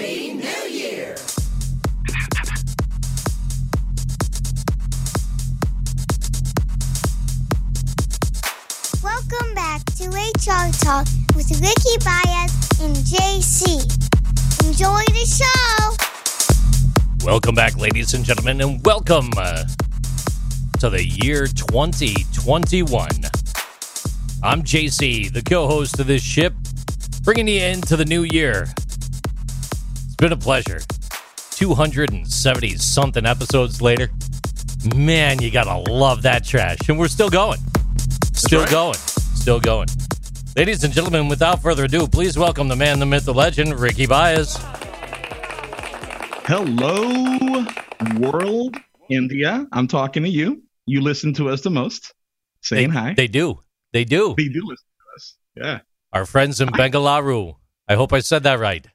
Happy New Year! Welcome back to HR Talk with Ricky Baez and JC. Enjoy the show. Welcome back, ladies and gentlemen, and welcome uh, to the year 2021. I'm JC, the co host of this ship, bringing you into the new year. It's been a pleasure. 270 something episodes later. Man, you gotta love that trash. And we're still going. Still going. Still going. Ladies and gentlemen, without further ado, please welcome the man, the myth, the legend, Ricky Baez. Hello, world, India. I'm talking to you. You listen to us the most. Saying they, hi. They do. They do. They do listen to us. Yeah. Our friends in Bengaluru. I hope I said that right.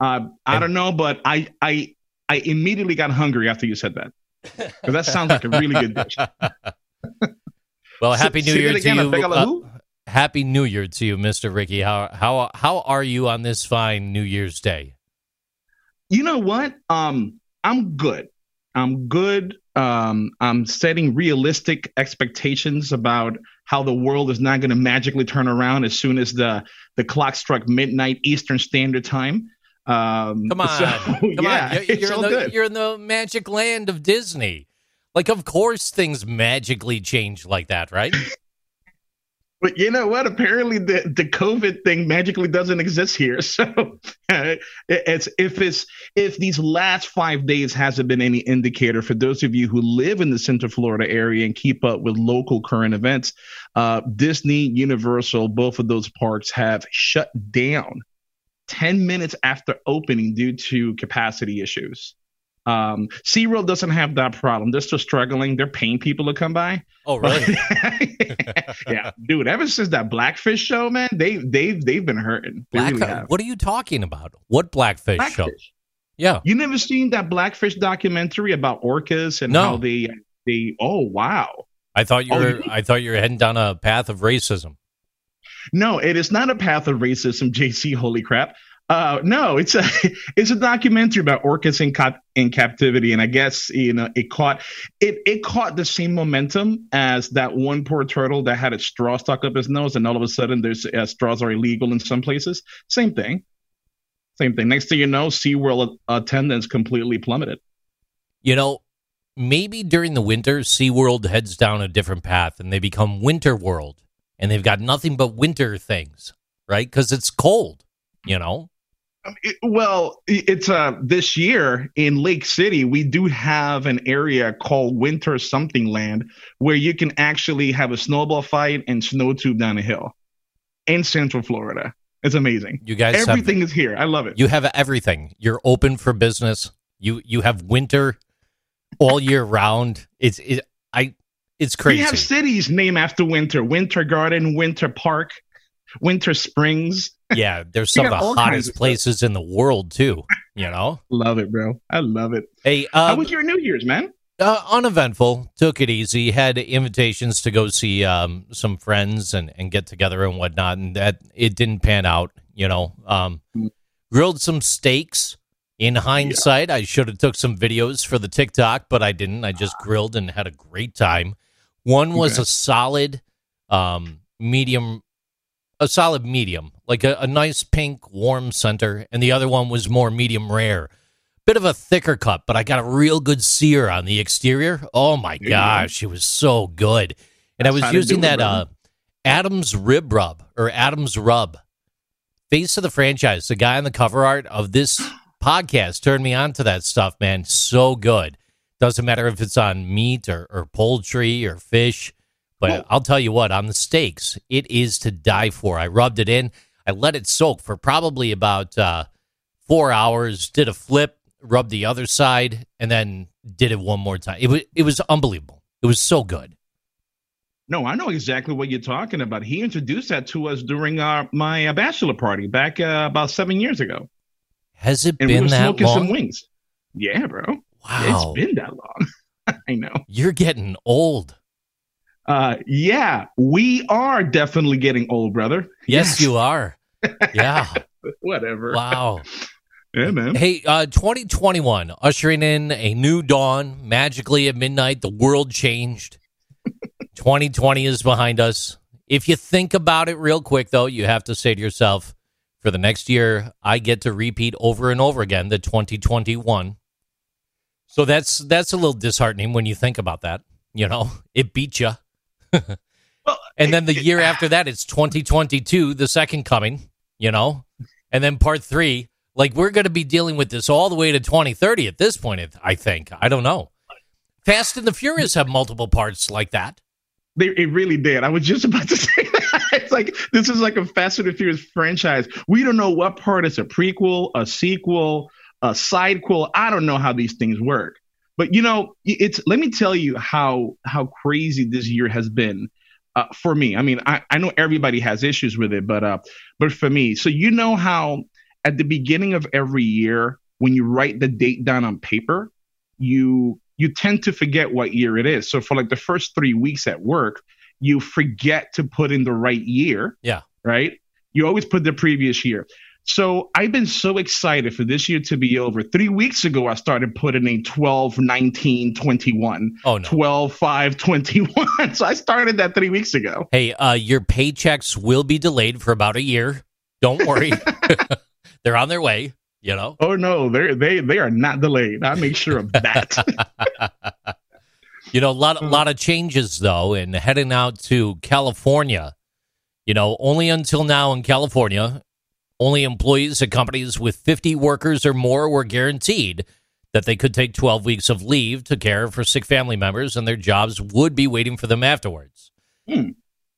Uh, I don't know, but I, I, I immediately got hungry after you said that. Because that sounds like a really good dish. Well, happy New Year to you. uh, happy New Year to you, Mr. Ricky. How how how are you on this fine New Year's Day? You know what? Um, I'm good. I'm good. Um, I'm setting realistic expectations about how the world is not going to magically turn around as soon as the the clock struck midnight Eastern Standard Time. Um, Come on, so, come yeah, on. You're, you're in the, you're in the magic land of Disney. Like, of course, things magically change like that, right? But you know what? Apparently, the, the COVID thing magically doesn't exist here. So uh, it's if it's if these last five days hasn't been any indicator for those of you who live in the Central Florida area and keep up with local current events, uh, Disney, Universal, both of those parks have shut down ten minutes after opening due to capacity issues. Um, SeaWorld doesn't have that problem. They're still struggling. They're paying people to come by. Oh, really? yeah, dude. Ever since that Blackfish show, man, they they've they've been hurting. They Black, really what are you talking about? What Blackfish, show? Yeah. You never seen that Blackfish documentary about orcas and No. how they they? Oh wow. I thought you Oh, were. you- I thought you were heading down a path of racism. No, it is not a path of racism, JC. Holy crap. Uh, no, it's a it's a documentary about orcas in cap- in captivity, and I guess you know it caught it it caught the same momentum as that one poor turtle that had a straw stuck up his nose, and all of a sudden there's uh, straws are illegal in some places. Same thing, same thing. Next thing you know, SeaWorld attendance completely plummeted. You know, maybe during the winter, SeaWorld heads down a different path and they become Winter World and they've got nothing but winter things, right? Because it's cold, you know? It- well, it's uh this year in Lake City, we do have an area called Winter Something Land where you can actually have a snowball fight and snow tube down a hill in Central Florida. It's amazing. You guys have- Everything is here. I love it. You have everything. You're open for business. You you have winter all year round. It's it, I crazy. we have cities named after winter. Winter Garden, Winter Park, Winter Springs. yeah, there's some of the hottest of stuff. places in the world too. You know. Love it, bro. I love it. Hey, How um, was your New Year's, man? uh, uneventful. Took it easy. Had invitations to go see um, some friends and, and get together and whatnot, and that it didn't pan out. You know, um, Mm. grilled some steaks. In hindsight, I should have took some videos for the TikTok, but I didn't. I just grilled and had a great time. One was Okay. a solid, um, medium, a solid medium, like a, a nice pink, warm center, and the other one was more medium rare bit of a thicker cut, but I got a real good sear on the exterior. Oh my go. gosh, it was so good. And I was using that uh Adam's rib rub or Adam's rub. Face of the franchise, the guy on the cover art of this podcast turned me on to that stuff, man. So good. Doesn't matter if it's on meat or, or poultry or fish. But. I'll tell you what, on the steaks, it is to die for. I rubbed it in. I let it soak for probably about uh, four hours. Did a flip, rubbed the other side, and then did it one more time. It was it was unbelievable. It was so good. No, I know exactly what you're talking about. He introduced that to us during our my uh, bachelor party back uh, about seven years ago, Has it and we been were that smoking long? some wings. Yeah, bro. Wow, It's been that long. I know. you're getting old. Uh, yeah, we are definitely getting old, brother. Yes, you are. Yeah. Whatever. Wow. Yeah, man. Hey, uh, 2021, ushering in a new dawn. Magically at midnight, the world changed. 2020 is behind us. If you think about it real quick, though, you have to say to yourself, for the next year, I get to repeat over and over again the 2021. So that's that's a little disheartening when you think about that. You know, it beat you. Well, and then the year after that, it's 2022, the second coming. You know, and then part three. Like we're going to be dealing with this all the way to 2030 at this point. I think. I don't know. Fast and the Furious have multiple parts like that. They, it really did. I was just about to say that. It's like this is like a Fast and the Furious franchise. We don't know what part is a prequel, a sequel, a sidequel. I don't know how these things work. But you know, it's let me tell you how how crazy this year has been uh, for me. I mean, I, I know everybody has issues with it, but uh, but for me, so you know how at the beginning of every year when you write the date down on paper, you you tend to forget what year it is. So for like the first three weeks at work, you forget to put in the right year. Yeah. Right. You always put the previous year. So I've been so excited for this year to be over. Three weeks ago, I started putting in 12, 19, 21. Oh, no. 12, 5, 21. so I started that three weeks ago. Hey, uh, your paychecks will be delayed for about a year. Don't worry. They're on their way, you know. Oh no, they they they are not delayed. I make sure of that. you know, a lot a lot of changes though, and heading out to California. You know, only until now in California, only employees at companies with 50 workers or more were guaranteed that they could take 12 weeks of leave to care for sick family members, and their jobs would be waiting for them afterwards. Hmm.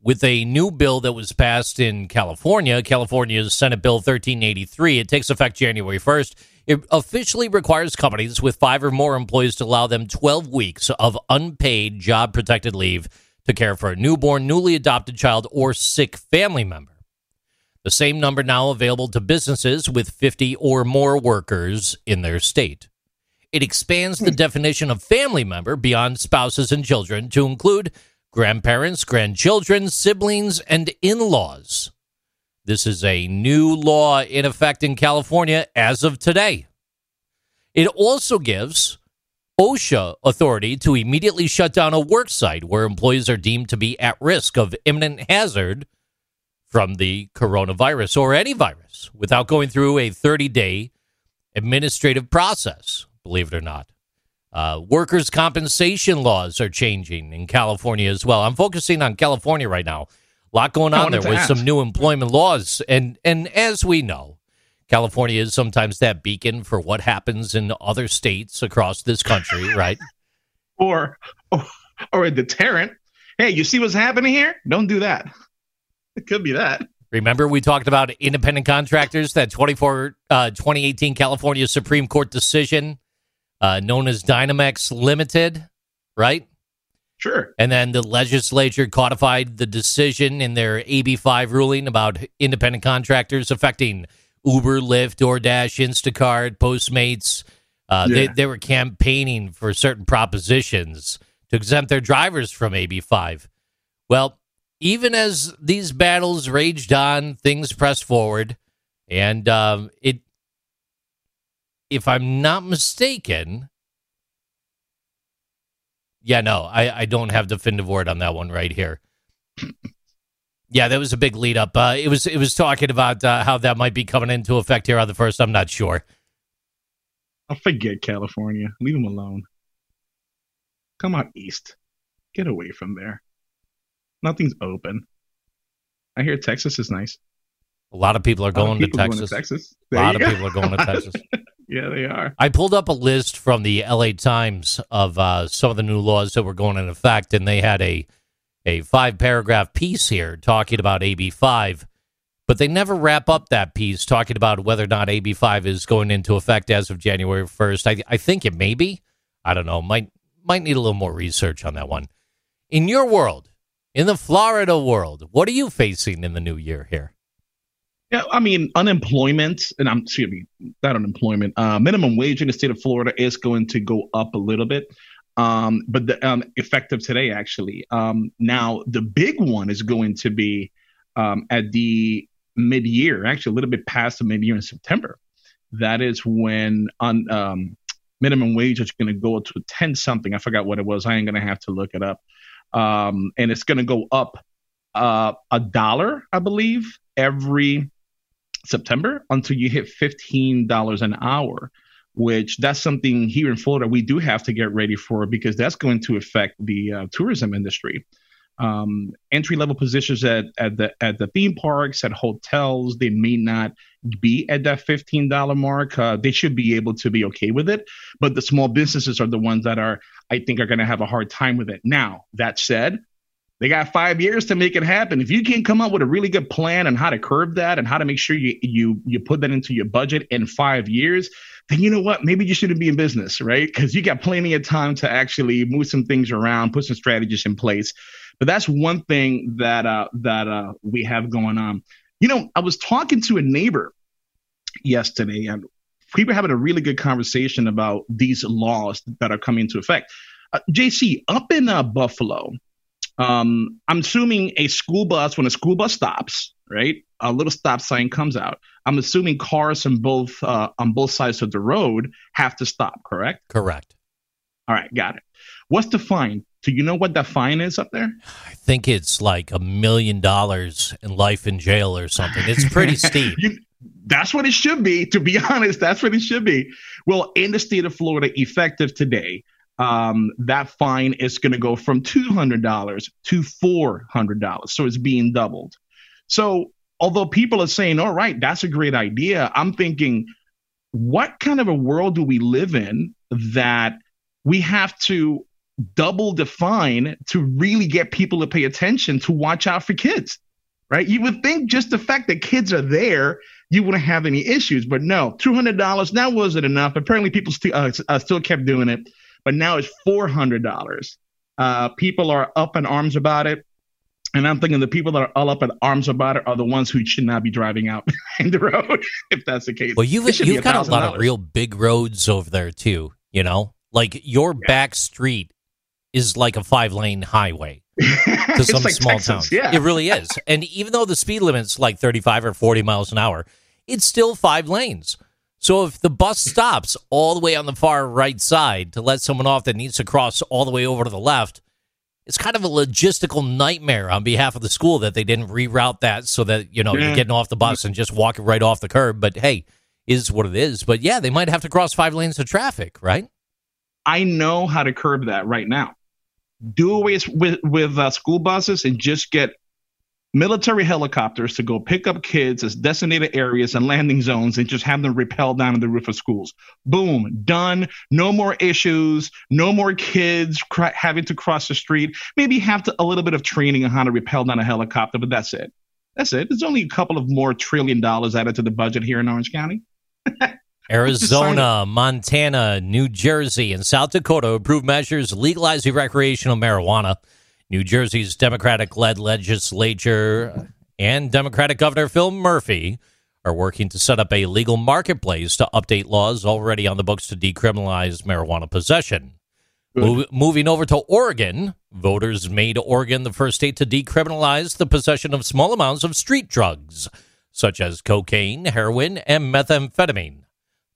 With a new bill that was passed in California, California's Senate Bill 1383, it takes effect January 1st. It officially requires companies with five or more employees to allow them 12 weeks of unpaid job protected leave to care for a newborn, newly adopted child, or sick family member. The same number now available to businesses with 50 or more workers in their state. It expands the hmm. definition of family member beyond spouses and children to include grandparents, grandchildren, siblings, and in laws. This is a new law in effect in California as of today. It also gives OSHA authority to immediately shut down a work site where employees are deemed to be at risk of imminent hazard from the coronavirus or any virus without going through a 30 day administrative process, believe it or not. Uh, workers' compensation laws are changing in California as well. I'm focusing on California right now. A lot going on there with ask. some new employment laws, and and as we know, California is sometimes that beacon for what happens in other states across this country, right? or, or or a deterrent. Hey, you see what's happening here? Don't do that. It could be that. Remember, we talked about independent contractors, that 24, uh, 2018 California Supreme Court decision uh, known as Dynamex Limited, right? Sure. And then the legislature codified the decision in their AB5 ruling about independent contractors affecting Uber, Lyft, DoorDash, Instacart, Postmates. Uh, they, they were campaigning for certain propositions to exempt their drivers from AB5. Well, even as these battles raged on, things pressed forward, and um, it, if I'm not mistaken, yeah, no, I, I don't have the definitive word on that one right here. Yeah, that was a big lead up. Uh, it was it was talking about uh, how that might be coming into effect here on the first. I'm not sure. I'll forget California. Leave them alone. Come out east. Get away from there. Nothing's open. I hear Texas is nice. A lot of people are A lot of going to Texas. Texas. A lot of go. people are going to Texas. yeah, they are. I pulled up a list from the LA Times of uh, some of the new laws that were going into effect, and they had a a five paragraph piece here talking about AB five, but they never wrap up that piece talking about whether or not AB five is going into effect as of January first. I I think it may be. I don't know. Might might need a little more research on that one. In your world, in the Florida world, what are you facing in the new year here? Yeah, I mean, unemployment, and I'm excuse me, not unemployment. Uh, minimum wage in the state of Florida is going to go up a little bit, um, but the, um, effective today actually. Um, now the big one is going to be um, at the mid-year, actually a little bit past the mid-year in September. that is when on um, minimum wage is going to go to 10 something. I forgot what it was. I ain't going to have to look it up. Um, and it's going to go up uh, a dollar, I believe, every September until you hit $15 an hour, which that's something here in Florida we do have to get ready for because that's going to affect the uh, tourism industry. Um, entry level positions at, at the at the theme parks, at hotels, they may not be at that fifteen dollar mark. Uh, they should be able to be okay with it, but the small businesses are the ones that are, I think, are going to have a hard time with it. Now that said, they got five years to make it happen. If you can come up with a really good plan on how to curb that and how to make sure you you you put that into your budget in five years, then you know what? Maybe you shouldn't be in business, right? Because you got plenty of time to actually move some things around, put some strategies in place. But that's one thing that uh, that uh, we have going on. You know, I was talking to a neighbor yesterday, and we were having a really good conversation about these laws that are coming into effect. Uh, JC, up in uh, Buffalo, um, I'm assuming a school bus, when a school bus stops, right, a little stop sign comes out. I'm assuming cars on both uh, on both sides of the road have to stop. Correct. Correct. All right, got it. What's the fine? Do you know what the fine is up there? I think it's like a million dollars in life in jail or something. It's pretty steep. you, that's what it should be. To be honest, that's what it should be. Well, in the state of Florida, effective today, um, that fine is going to go from $200 to $400. So it's being doubled. So although people are saying, all right, that's a great idea, I'm thinking, what kind of a world do we live in that we have to double define to really get people to pay attention to watch out for kids? Right? You would think just the fact that kids are there, you wouldn't have any issues, but no, $200, that wasn't enough. Apparently, people st- uh, uh, still kept doing it but now it's $400. Uh, people are up in arms about it. And I'm thinking the people that are all up in arms about it are the ones who should not be driving out in the road, if that's the case. Well, you've, you've got a lot of real big roads over there, too, you know? Like your yeah. back street is like a five lane highway to some like small Texas, towns. Yeah. It really is. and even though the speed limit's like 35 or 40 miles an hour, it's still five lanes. So if the bus stops all the way on the far right side to let someone off that needs to cross all the way over to the left, it's kind of a logistical nightmare on behalf of the school that they didn't reroute that so that you know yeah. you're getting off the bus and just walking right off the curb. But hey, is what it is. But yeah, they might have to cross five lanes of traffic, right? I know how to curb that right now. Do away with with uh, school buses and just get military helicopters to go pick up kids as designated areas and landing zones and just have them rappel down on the roof of schools. Boom, done. No more issues. No more kids having to cross the street. Maybe have to, a little bit of training on how to rappel down a helicopter, but that's it. That's it. There's only a couple of more trillion dollars added to the budget here in Orange County. Arizona, Montana, New Jersey, and South Dakota approved measures legalizing recreational marijuana. New Jersey's Democratic led legislature and Democratic Governor Phil Murphy are working to set up a legal marketplace to update laws already on the books to decriminalize marijuana possession. moving over to Oregon, voters made Oregon the first state to decriminalize the possession of small amounts of street drugs, such as cocaine, heroin, and methamphetamine.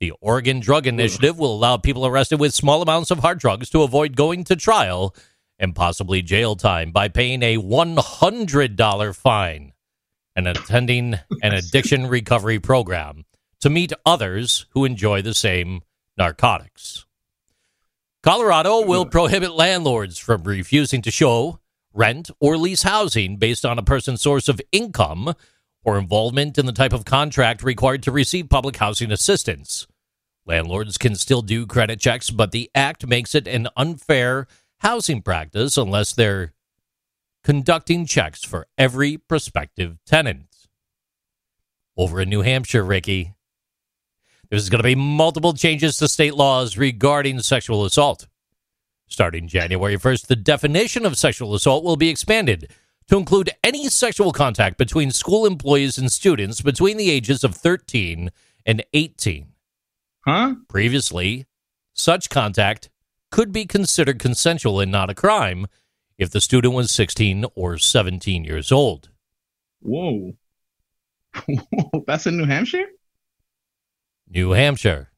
The Oregon Drug Initiative will allow people arrested with small amounts of hard drugs to avoid going to trial and possibly jail time by paying a $100 fine and attending an addiction recovery program to meet others who enjoy the same narcotics. Colorado will prohibit landlords from refusing to show, rent, or lease housing based on a person's source of income or involvement in the type of contract required to receive public housing assistance. Landlords can still do credit checks, but the act makes it an unfair housing practice unless they're conducting checks for every prospective tenant. Over in New Hampshire, Ricky, there's going to be multiple changes to state laws regarding sexual assault. Starting January 1st, the definition of sexual assault will be expanded to include any sexual contact between school employees and students between the ages of 13 and 18. Huh? Previously, such contact could be considered consensual and not a crime if the student was 16 or 17 years old. Whoa. That's in New Hampshire? New Hampshire.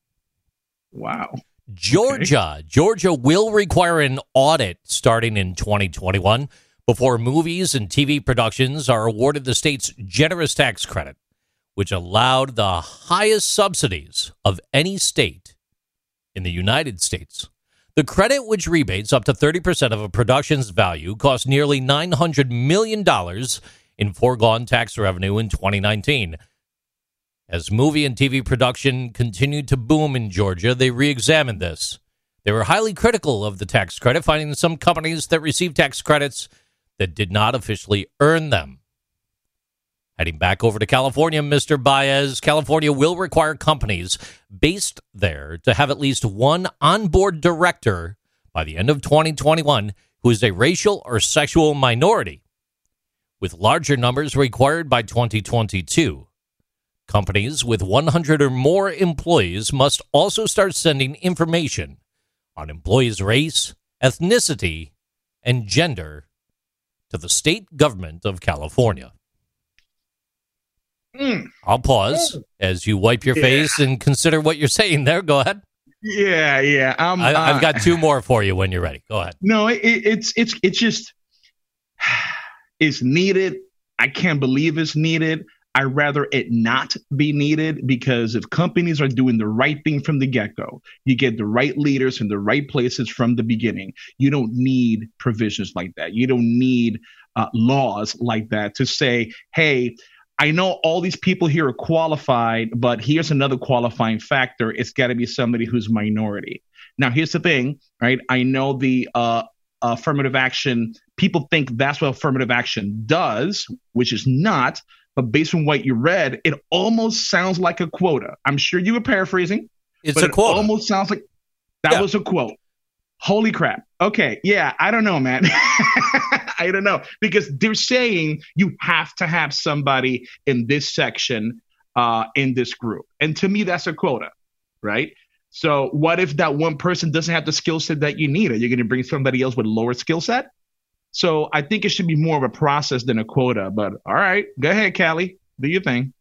Wow. Georgia. Okay. Georgia will require an audit starting in 2021 before movies and TV productions are awarded the state's generous tax credit, which allowed the highest subsidies of any state in the United States. The credit, which rebates up to 30% of a production's value, cost nearly $900 million in foregone tax revenue in 2019. As movie and TV production continued to boom in Georgia, they re examined this. They were highly critical of the tax credit, finding some companies that received tax credits that did not officially earn them. Heading back over to California, Mr. Baez, California will require companies based there to have at least one onboard director by the end of 2021 who is a racial or sexual minority, with larger numbers required by 2022. Companies with 100 or more employees must also start sending information on employees' race, ethnicity, and gender to the state government of California. Mm. I'll pause mm. as you wipe your yeah. face and consider what you're saying there. Go ahead. Yeah, yeah. Um, I, have uh, got two more for you when you're ready. Go ahead. No, it, it's it's it's just it's needed. I can't believe it's needed. I rather it not be needed because if companies are doing the right thing from the get go, you get the right leaders in the right places from the beginning. You don't need provisions like that. You don't need uh, laws like that to say, hey, I know all these people here are qualified, but here's another qualifying factor. It's got to be somebody who's minority. Now, here's the thing, right? I know the uh, affirmative action, people think that's what affirmative action does, which is not. But based on what you read, it almost sounds like a quota. I'm sure you were paraphrasing. It's a quote. almost sounds like that yeah. was a quote. Holy crap. Okay. Yeah. I don't know, man. I don't know because they're saying you have to have somebody in this section uh, in this group. And to me, that's a quota, right? So what if that one person doesn't have the skill set that you need? Are you going to bring somebody else with lower skill set? So I think it should be more of a process than a quota. But all right, go ahead, Callie, do your thing.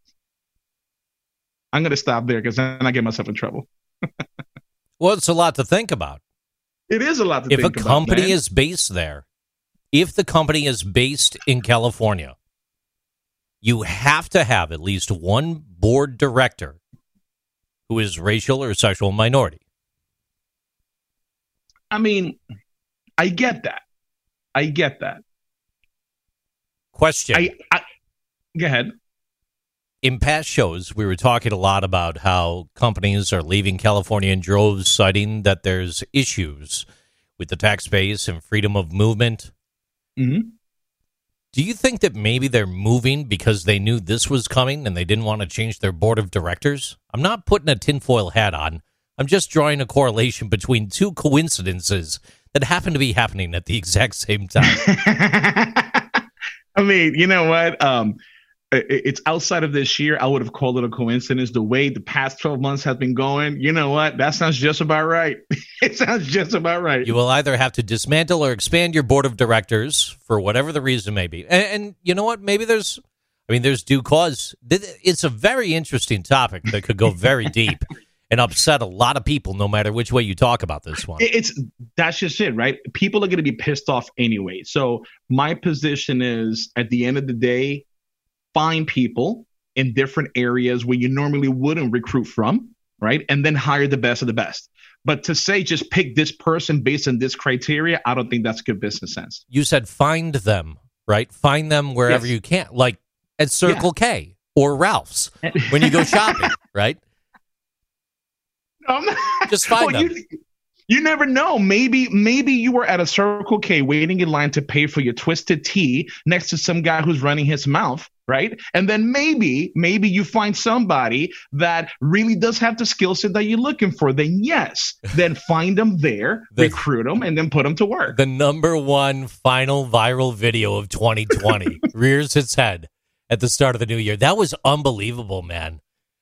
I'm going to stop there because then I get myself in trouble. well, it's a lot to think about. It is a lot to if think about. If a company is based there, if the company is based in California, you have to have at least one board director who is racial or sexual minority. I mean, I get that. I get that. Question. I, I go ahead. In past shows, we were talking a lot about how companies are leaving California in droves, citing that there's issues with the tax base and freedom of movement. Mm-hmm. Do you think that maybe they're moving because they knew this was coming and they didn't want to change their board of directors? I'm not putting a tinfoil hat on. I'm just drawing a correlation between two coincidences that happened to be happening at the exact same time. I mean, you know what? Um, it's outside of this year. I would have called it a coincidence. The way the past 12 months have been going, you know what? That sounds just about right. it sounds just about right. You will either have to dismantle or expand your board of directors for whatever the reason may be. And, and you know what? Maybe there's, I mean, there's due cause. It's a very interesting topic that could go very deep and upset a lot of people, no matter which way you talk about this one. It's that's just it, right? People are going to be pissed off anyway. So my position is, at the end of the day, find people in different areas where you normally wouldn't recruit from, right? And then hire the best of the best. But to say just pick this person based on this criteria, I don't think that's good business sense. You said find them, right? Find them wherever yes. you can, like at Circle yeah. K or Ralph's when you go shopping, right? Um, Just find well, them. You, you never know. Maybe maybe you were at a Circle K waiting in line to pay for your twisted tea next to some guy who's running his mouth, right? And then maybe maybe you find somebody that really does have the skill set that you're looking for. Then yes, then find them there, the, recruit them, and then put them to work. The number one final viral video of 2020 rears its head at the start of the new year. That was unbelievable, man.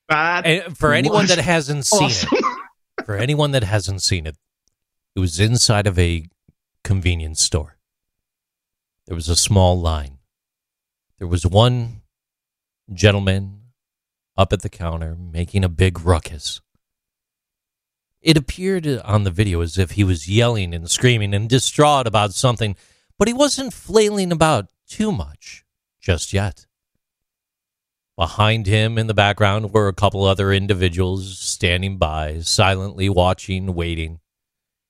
That and for anyone that hasn't seen it, for anyone that hasn't seen it, it was inside of a convenience store. There was a small line. There was one gentleman up at the counter, making a big ruckus. It appeared on the video as if he was yelling and screaming and distraught about something, but he wasn't flailing about too much just yet. Behind him in the background were a couple other individuals standing by, silently watching, waiting,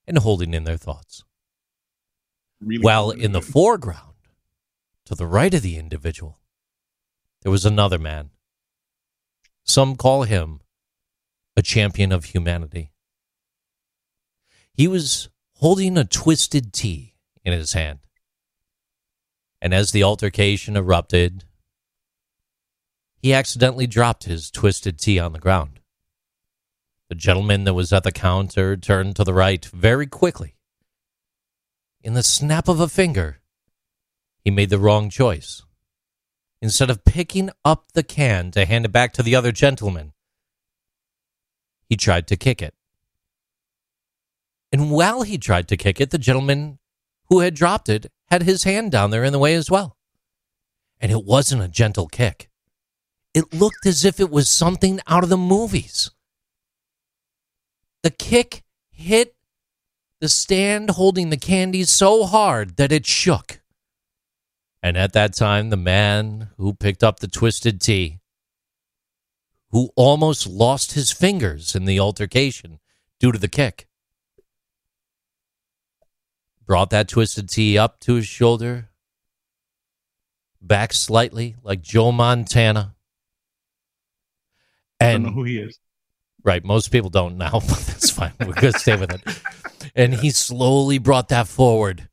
and holding in their thoughts. Really While in the foreground, to the right of the individual, there was another man. Some call him a champion of humanity. He was holding a twisted tea in his hand. And as the altercation erupted, he accidentally dropped his twisted tea on the ground. The gentleman that was at the counter turned to the right very quickly. In the snap of a finger, he made the wrong choice. Instead of picking up the can to hand it back to the other gentleman, he tried to kick it. And while he tried to kick it, the gentleman who had dropped it had his hand down there in the way as well. And it wasn't a gentle kick. It looked as if it was something out of the movies. The kick hit the stand holding the candy so hard that it shook. And at that time, the man who picked up the twisted tea, who almost lost his fingers in the altercation due to the kick, brought that twisted tea up to his shoulder, back slightly like Joe Montana. I don't know And who he is. Right. Most people don't now, but that's fine. We're going to stay with it. And he slowly brought that forward.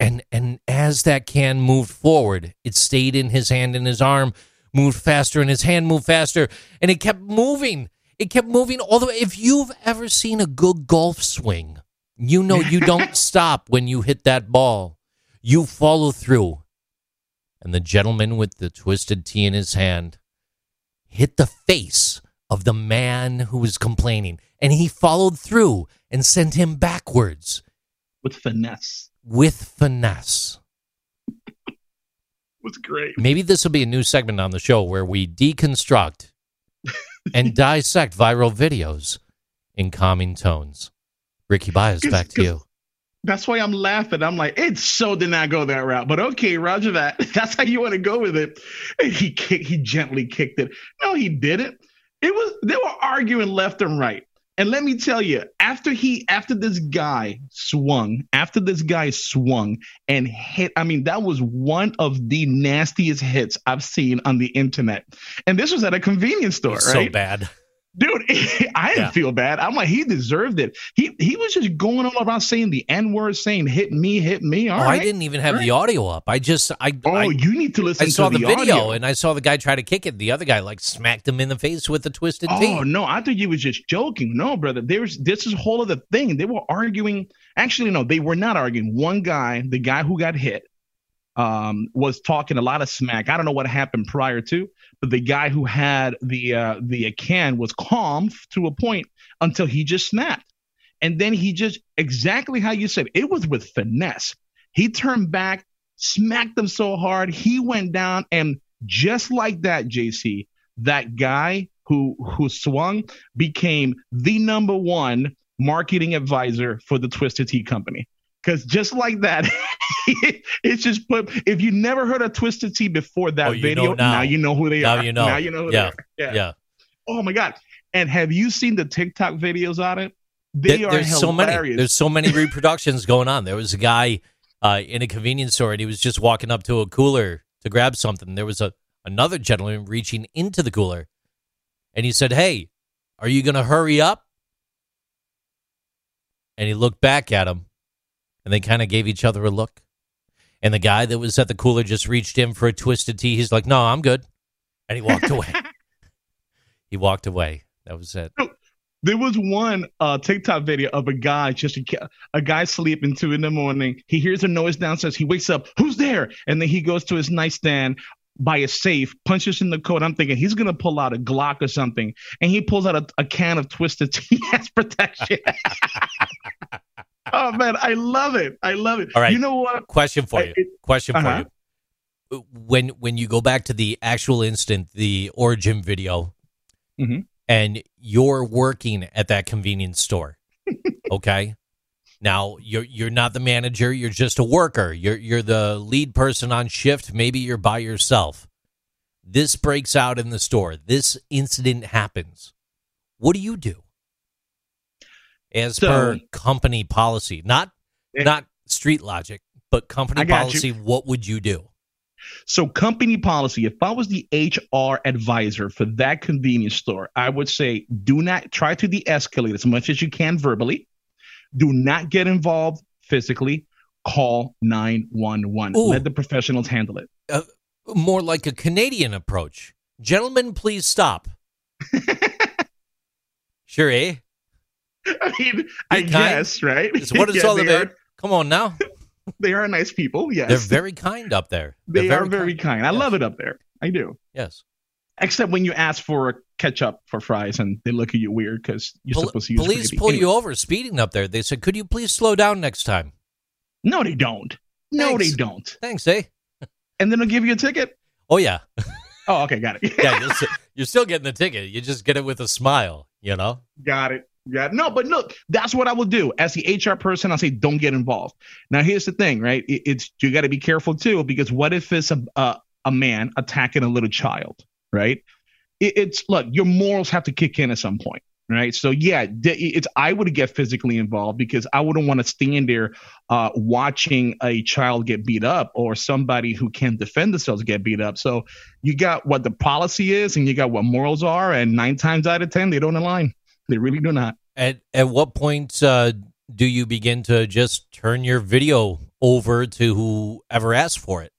And and as that can moved forward, it stayed in his hand and his arm moved faster and his hand moved faster and it kept moving. It kept moving all the way. If you've ever seen a good golf swing, you know you don't stop when you hit that ball. You follow through. And the gentleman with the twisted tea in his hand hit the face of the man who was complaining, and he followed through and sent him backwards With finesse. with finesse. was great. Maybe this will be a new segment on the show where we deconstruct and dissect viral videos in calming tones. Ricky Baez, back to you. That's why I'm laughing. I'm like, it so did not go that route. But okay, Roger that. That's how you want to go with it. And he kicked, he gently kicked it. No, he didn't. It was they were arguing left and right. And let me tell you, after he after this guy swung, after this guy swung and hit, I mean, that was one of the nastiest hits I've seen on the internet. And this was at a convenience store, So right? bad. Dude, I didn't Yeah. feel bad. I'm like, he deserved it. He he was just going all around saying the N word, saying hit me, hit me. All oh, right. I didn't even have the audio up. I just I Oh, I, you need to listen I saw to the, the, video audio. and I saw the guy try to kick it. The other guy like smacked him in the face with a twisted Oh no, I thought you was just joking. No, brother. There's this is a whole other thing. They were arguing. Actually, no, they were not arguing. One guy, the guy who got hit, um, was talking a lot of smack. I don't know what happened prior to, but the guy who had the uh, the can was calm to a point until he just snapped, and then he just exactly how you said it was with finesse. He turned back, smacked them so hard, he went down, and just like that, JC, that guy who who swung became the number one marketing advisor for the Twisted Tea Company. Because just like that, it's just put. If you never heard of Twisted Tea before that Oh, video, know now. you know who they Now are. you know. Now you know who Yeah. they are. Yeah. Oh my god! And have you seen the TikTok videos on it? They There- are there's so many. hilarious. There's so many reproductions going on. There was a guy uh, in a convenience store, and he was just walking up to a cooler to grab something. There was a another gentleman reaching into the cooler, and he said, "Hey, are you going to hurry up?" And he looked back at him, and they kind of gave each other a look. And the guy that was at the cooler just reached in for a twisted tea. He's like, "No, I'm good," and he walked away. he walked away. That was it. There was one uh, TikTok video of a guy, just a, a guy sleeping two in the morning. He hears a noise downstairs. He wakes up. Who's there? And then he goes to his nightstand by a safe, punches in the code. I'm thinking he's gonna pull out a Glock or something, and he pulls out a, a can of Twisted Tea as protection. oh man, I love it. I love it. All right. You know what? Question for I- you. Question for uh-huh. when when you go back to the actual instant, the origin video, Mhm. and you're working at that convenience store, okay. Now you're you're not the manager. You're just a worker. You're you're the lead person on shift. Maybe you're by yourself. This breaks out in the store. This incident happens. What do you do? As So- per company policy, not Eh. not street logic, but company policy. What would you do? So, company policy, if I was the HR advisor for that convenience store, I would say do not try to de escalate as much as you can verbally. Do not get involved physically. Call 911. Ooh. Let the professionals handle it. More like a Canadian approach. Gentlemen, please stop. sure, eh? I mean, I kind. guess, right? It's what it's Yeah, all about. Are, Come on now. they are nice people. Yes. They're very kind up there. they They're are very kind. I Yes. love it up there. I do. Yes. Except when you ask for a ketchup for fries and they look at you weird because you're Pol- supposed to use police gravy. pull Anyway. you over speeding up there. They said, "Could you please slow down next time?" No, they don't. No, Thanks. they don't. Thanks, eh? And then they'll give you a ticket. Oh yeah, Oh, okay, got it. yeah. You're, you're still getting the ticket. You just get it with a smile. You know. got it. It. No, but look, that's what I will do as the HR person. I'll say, don't get involved. Now, here's the thing, right? It- it's you got to be careful too, because what if it's a, a a man attacking a little child, right? It, it's look, your morals have to kick in at some point, right? So yeah, it's I would get physically involved because I wouldn't want to stand there uh, watching a child get beat up or somebody who can't defend themselves get beat up. So you got what the policy is, and you got what morals are, and nine times out of ten, they don't align. They really do not. At at what point uh, do you begin to just turn your video over to whoever asked for it?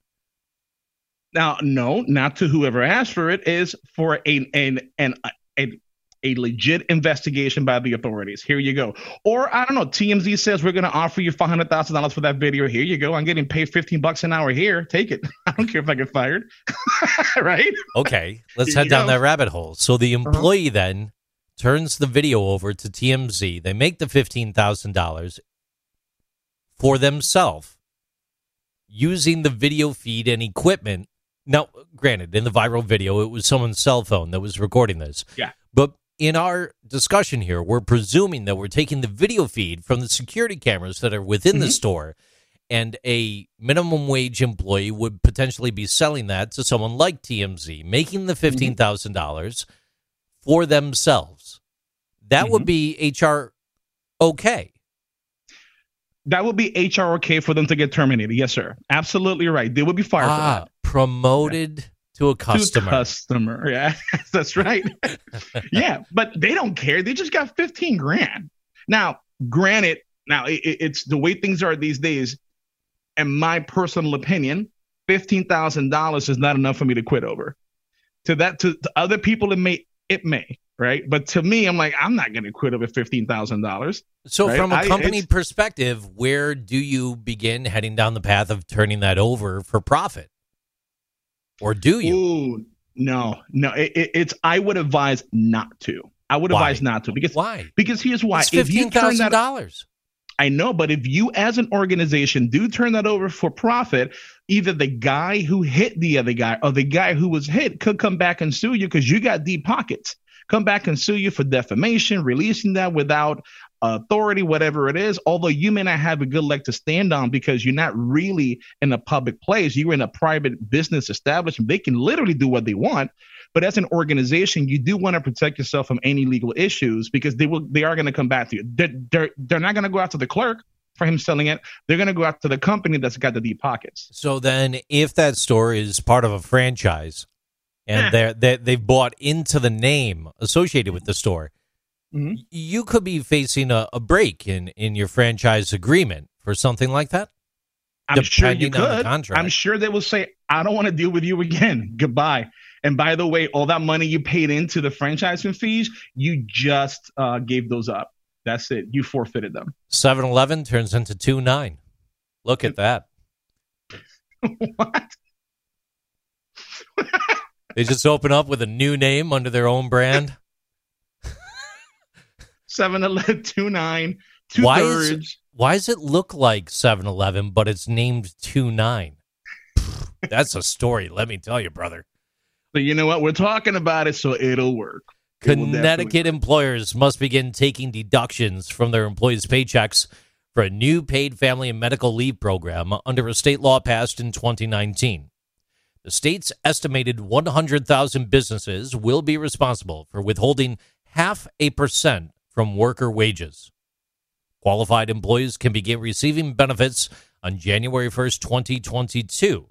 Now, no, not to whoever asked for it, is for a, an, an, a, a legit investigation by the authorities. Here you go. Or, I don't know, TMZ says we're going to offer you $500,000 for that video. Here you go. I'm getting paid 15 bucks an hour here. Take it. I don't care if I get fired. right? Okay, let's Here head down go. that rabbit hole. So the employee then turns the video over to TMZ. They make the fifteen thousand dollars for themselves using the video feed and equipment. Now, granted, in the viral video, it was someone's cell phone that was recording this. Yeah. But in our discussion here, we're presuming that we're taking the video feed from the security cameras that are within the Mhm. store, and a minimum wage employee would potentially be selling that to someone like TMZ, making the $15,000 for themselves. That would be HR okay. That would be HR okay for them to get terminated. Yes, sir. Absolutely right. They would be fired for Ah, promoted to a customer. To customer. Yeah, that's right. yeah, but they don't care. They just got 15 grand. Now, granted, now it, it- it's the way things are these days. In my personal opinion, $15,000 is not enough for me to quit over. To that, to, to other people, it may, it may, right? But to me, I'm like, I'm not going to quit over $15,000. So, Right? from a company it's- perspective, where do you begin heading down the path of turning that over for profit? Or do you? Ooh, no, no. It, it, it's, I would advise not to. I would Why? advise not to because, Why? because here's why. It's fifteen thousand dollars. I know, but if you as an organization do turn that over for profit, either the guy who hit the other guy or the guy who was hit could come back and sue you because you got deep pockets. Come back and sue you for defamation, releasing that without authority, whatever it is. Although you may not have a good leg to stand on because you're not really in a public place, you're in a private business establishment. They can literally do what they want. But as an organization, you do want to protect yourself from any legal issues because they will they are going to come back to you. They're, they're, they're not going to go after the clerk for him selling it. They're going to go after the company that's got the deep pockets. So then, if that store is part of a franchise, and they're, they they've bought into the name associated with the store, Mhm. you could be facing a, a break in in your franchise agreement for something like that. I'm sure you Depending on the could. I'm sure they will say, I don't want to deal with you again. Goodbye. And by the way, all that money you paid into the franchising fees, you just uh, gave those up. That's it. You forfeited them. 7-Eleven turns into two nine. Look at that. what? They just open up with a new name under their own brand. 7 11, 2 9, Why is-. Why does it look like 7-Eleven, but it's named two nine? That's a story, let me tell you, brother. So you know what? We're talking about it, so it'll work. Connecticut employers must begin taking deductions from their employees' paychecks for a new paid family and medical leave program under a state law passed in 2019. The state's estimated 100,000 businesses will be responsible for withholding half a percent from worker wages. Qualified employees can begin receiving benefits on January 1st, 2022.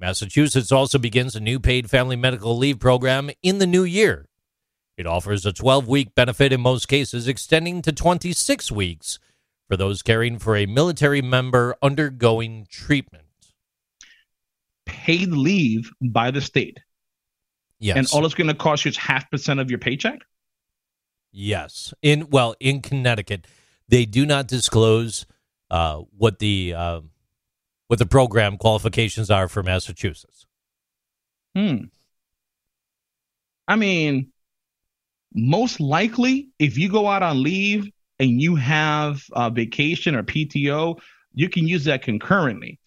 Massachusetts also begins a new paid family medical leave program in the new year. It offers a 12 week benefit in most cases, extending to 26 weeks for those caring for a military member undergoing treatment. Paid leave by the state, Yes. and all it's going to cost you is half percent of your paycheck. Yes. In well, in Connecticut, they do not disclose uh, what the uh, what the program qualifications are for Massachusetts. Hmm. I mean, most likely, if you go out on leave and you have uh, vacation or PTO, you can use that concurrently.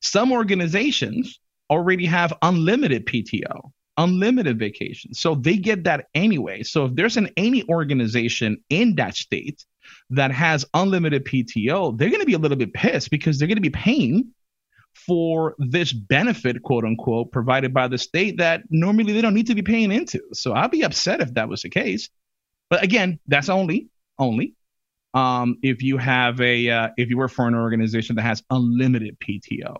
Some organizations already have unlimited PTO, unlimited vacation. So they get that anyway. So if there's an any organization in that state that has unlimited PTO, they're going to be a little bit pissed because they're going to be paying for this benefit, quote unquote, provided by the state that normally they don't need to be paying into. So I'd be upset if that was the case. But again, that's only only um, if you have a uh, if you work for an organization that has unlimited PTO.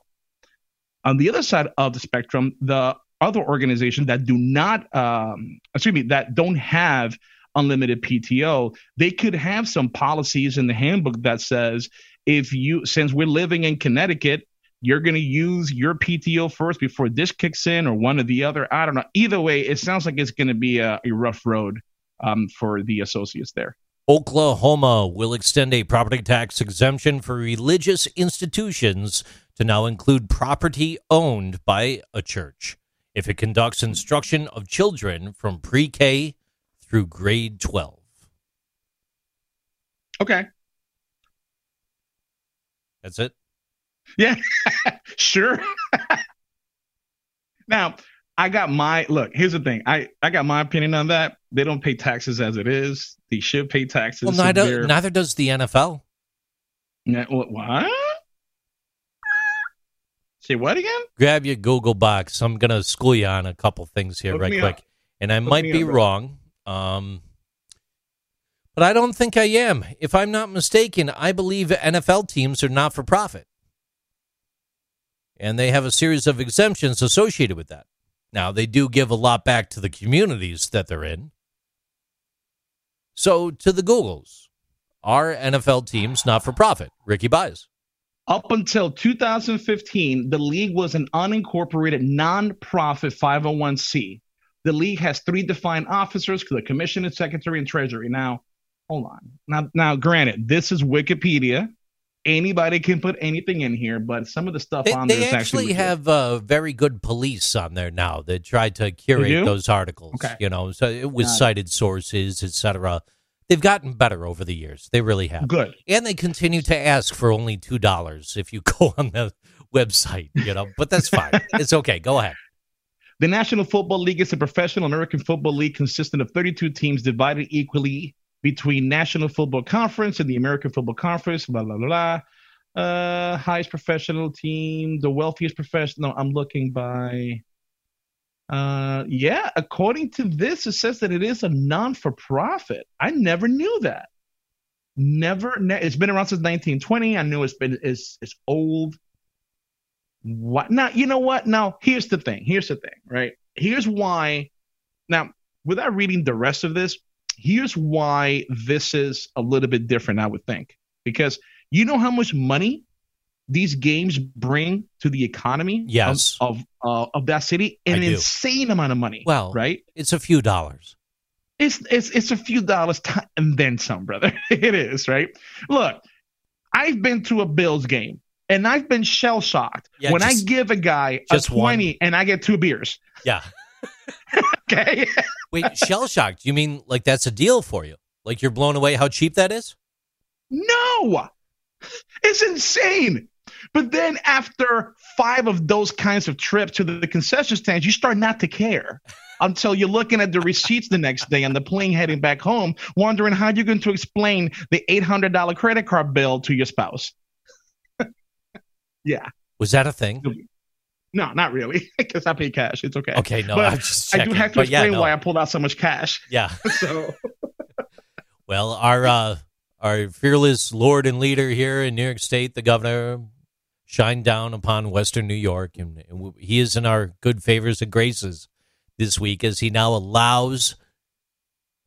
On the other side of the spectrum, the other organizations that do not, um, excuse me, that don't have unlimited PTO, they could have some policies in the handbook that says if you, since we're living in Connecticut, you're going to use your PTO first before this kicks in, or one or the other. I don't know. Either way, it sounds like it's going to be a, a rough road um, for the associates there. Oklahoma will extend a property tax exemption for religious institutions to now include property owned by a church if it conducts instruction of children from pre K through grade 12. Okay. That's it. Yeah, sure. now, I got my look. Here's the thing. I I got my opinion on that. They don't pay taxes as it is. They should pay taxes. Well, neither, neither does the NFL. What? Say what again? Grab your Google box. I'm going to school you on a couple things here, Look right me quick. up. And I Look might me be up, bro. wrong. Um, but I don't think I am. If I'm not mistaken, I believe NFL teams are not for profit. And they have a series of exemptions associated with that. Now, they do give a lot back to the communities that they're in. So, to the Googles, are NFL teams not for profit? Ricky Baez. Up until 2015, the league was an unincorporated nonprofit 501c. The league has three defined officers: the commissioner, secretary, and treasury. Now, hold on. Now, now, granted, this is Wikipedia. Anybody can put anything in here, but some of the stuff They, on there is actually legit. have uh, very good police on there now that try to curate those articles. Okay. You know, so it with Got cited sources, etc. They've gotten better over the years. They really have. good. And they continue to ask for only two dollars if you go on the website. You know, but that's fine. it's okay. Go ahead. The National Football League is a professional American football league consisting of 32 teams divided equally between National Football Conference and the American Football Conference. Blah blah blah. blah. Uh, highest professional team, the wealthiest professional. I'm looking by. Uh, yeah, according to this, it says that it is a non-for-profit. I never knew that. Never. Ne- it's been around since 1920. I knew it's been it's it's old. What now? You know what? Now here's the thing. Here's the thing, right? Here's why. Now, without reading the rest of this, here's why this is a little bit different. I would think because you know how much money these games bring to the economy. of- Yes. Of of, uh, of that city, an insane amount of money. Well, right? It's a few dollars. It's it's it's a few dollars ti and then some, brother. it is right. Look, I've been to a Bills game and I've been shell shocked Yeah, when just- I give a guy a just one. twenty and I get two beers. Yeah. Okay, Wait, shell shocked. You mean like that's a deal for you? Like you're blown away how cheap that is? no, it's insane. But then after five of those kinds of trips to the concession stands, you start not to care until you're looking at the receipts the next day on the plane heading back home, wondering how you're going to explain the $800 credit card bill to your spouse. yeah. Was that a thing? No, not really, because I pay cash. It's okay. Okay, no, But I'm just checking. I do have to But yeah, explain no. why I pulled out so much cash. Yeah. So Well, our uh, our fearless lord and leader here in New York State, the governor, shined down upon Western New York, and, and he is in our good favors and graces this week as he now allows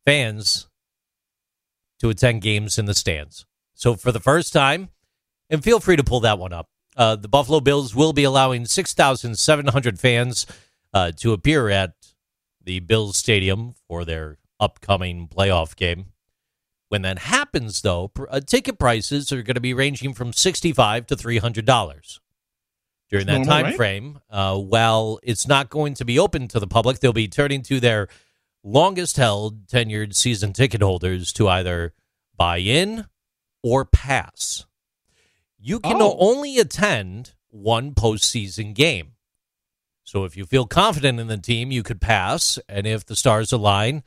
fans to attend games in the stands. So for the first time, and feel free to pull that one up. Uh, the Buffalo Bills will be allowing 6,700 fans uh, to appear at the Bills Stadium for their upcoming playoff game. When that happens, though, pr- uh, ticket prices are going to be ranging from sixty-five to three hundred dollars during that Normal, time right? frame. Uh, while it's not going to be open to the public, they'll be turning to their longest-held tenured season ticket holders to either buy in or pass. You can Oh. only attend one postseason game. So if you feel confident in the team, you could pass, and if the stars align,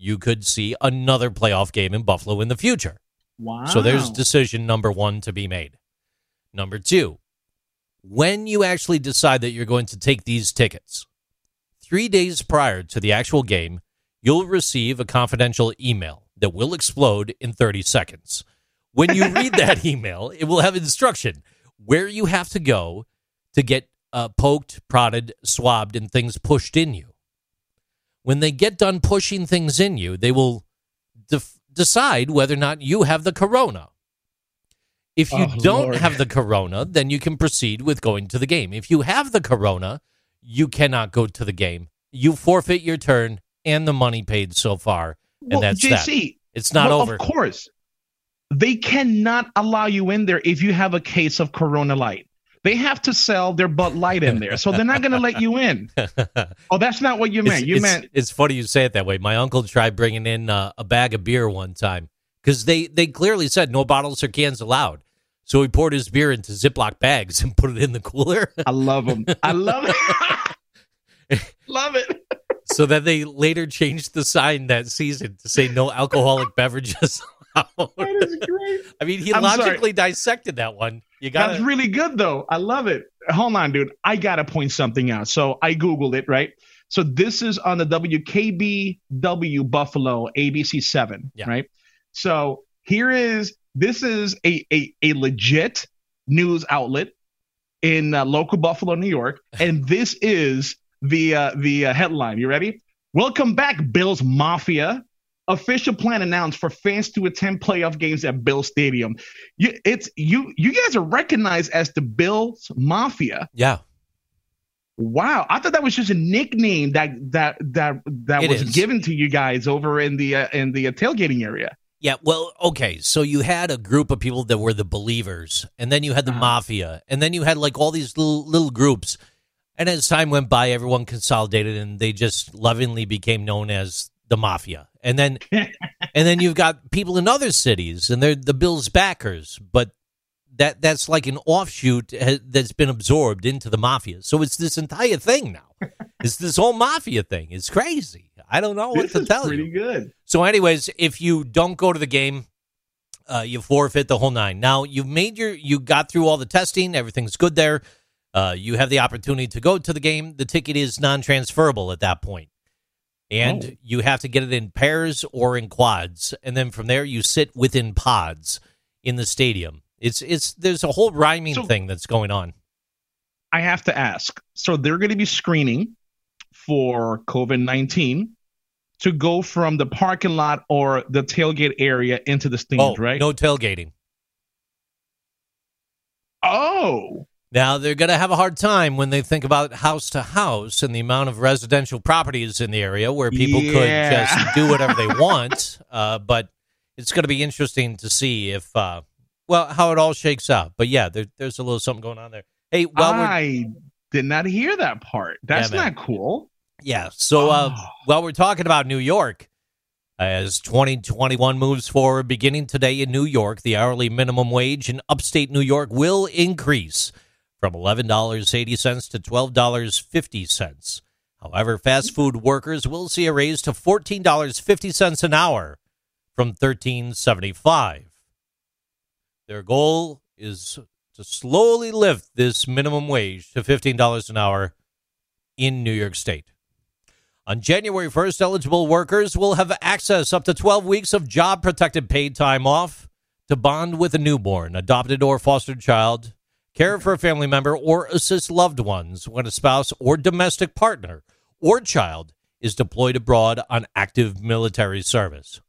you could see another playoff game in Buffalo in the future. wow. So there's decision number one to be made. Number two, when you actually decide that you're going to take these tickets, three days prior to the actual game, you'll receive a confidential email that will explode in 30 seconds. When you read that email, it will have instruction where you have to go to get uh, poked, prodded, swabbed, and things pushed in you. When they get done pushing things in you, they will def- decide whether or not you have the corona. If you Oh, don't Lord. have the corona, then you can proceed with going to the game. If you have the corona, you cannot go to the game. You forfeit your turn and the money paid so far, and well, that's that. JC, It's not well, over. Of course. They cannot allow you in there if you have a case of Corona Light. They have to sell their Bud Light in there. So they're not going to let you in. Oh, that's not what you meant. It's, You it's- meant it's funny you say it that way. My uncle tried bringing in uh, a bag of beer one time because they, they clearly said no bottles or cans allowed. So he poured his beer into Ziploc bags and put it in the cooler. I love them. I love it. love it. so then they later changed the sign that season to say no alcoholic beverages allowed. That is great. I mean, he I'm sorry. logically dissected that one. You got That's really good though. I love it. Hold on, dude. I gotta point something out. So I googled it, right? So this is on the WKBW Buffalo ABC seven, Yeah. right? So here is this is a a, a legit news outlet in uh, local Buffalo, New York, and this is the uh, the uh, headline. You ready? Welcome back, Bills Mafia. Official plan announced for fans to attend playoff games at Bill Stadium. You, it's you. You guys are recognized as the Bills Mafia. Yeah. Wow, I thought that was just a nickname that that that that It was is. given to you guys over in the uh, in the uh, tailgating area. Yeah, well, okay. So you had a group of people that were the believers, and then you had the Uh-huh. mafia, and then you had like all these little little groups. And as time went by, everyone consolidated, and they just lovingly became known as the mafia. And then, and then you've got people in other cities, and they're the Bills backers, but that that's like an offshoot that's been absorbed into the mafia. So it's this entire thing now. it's this whole mafia thing. It's crazy. I don't know what this to tell pretty you. good. So, anyways, if you don't go to the game, uh, you forfeit the whole nine. Now you've made your, you got through all the testing, everything's good there. Uh, you have the opportunity to go to the game. The ticket is non-transferable at that point, and Oh. you have to get it in pairs or in quads, and then from there you sit within pods in the stadium. It's it's there's a whole rhyming So- thing that's going on. I have to ask. So they're going to be screening for COVID nineteen to go from the parking lot or the tailgate area into the stands, Oh, right? no tailgating. Oh, Now they're going to have a hard time when they think about house to house and the amount of residential properties in the area where people Yeah. could just do whatever they want. Uh, but it's going to be interesting to see if, uh, well, how it all shakes out. But yeah, there, there's a little something going on there. Hey, while I did not hear that part. That's man. not cool. yeah, so uh, Oh. while we're talking about New York, as 2021 moves forward, beginning today in New York, the hourly minimum wage in upstate New York will increase from $11.80 to $12.50. However, fast food workers will see a raise to $14.50 an hour from $13.75. Their goal is to slowly lift this minimum wage to $15 an hour in New York State. On January 1st, eligible workers will have access up to 12 weeks of job protected paid time off to bond with a newborn, adopted, or fostered child, care for a family member, or assist loved ones when a spouse or domestic partner or child is deployed abroad on active military service.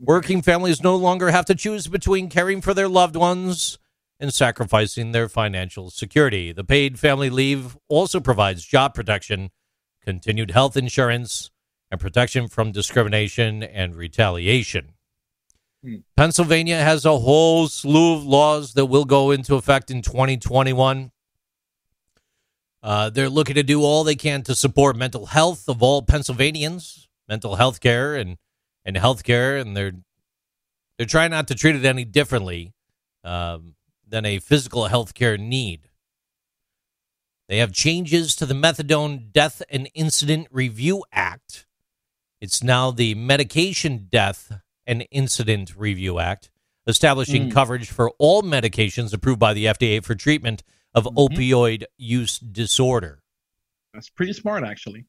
Working families no longer have to choose between caring for their loved ones and sacrificing their financial security. The paid family leave also provides job protection, continued health insurance, and protection from discrimination and retaliation. Pennsylvania has a whole slew of laws that will go into effect in 2021. Uh, they're looking to do all they can to support mental health of all Pennsylvanians, mental health care and and healthcare, and they're they're trying not to treat it any differently um, than a physical health care need. They have changes to the Methadone Death and Incident Review Act. It's now the Medication Death and Incident Review Act, establishing mm. coverage for all medications approved by the FDA for treatment of mm-hmm. opioid use disorder. That's pretty smart, actually.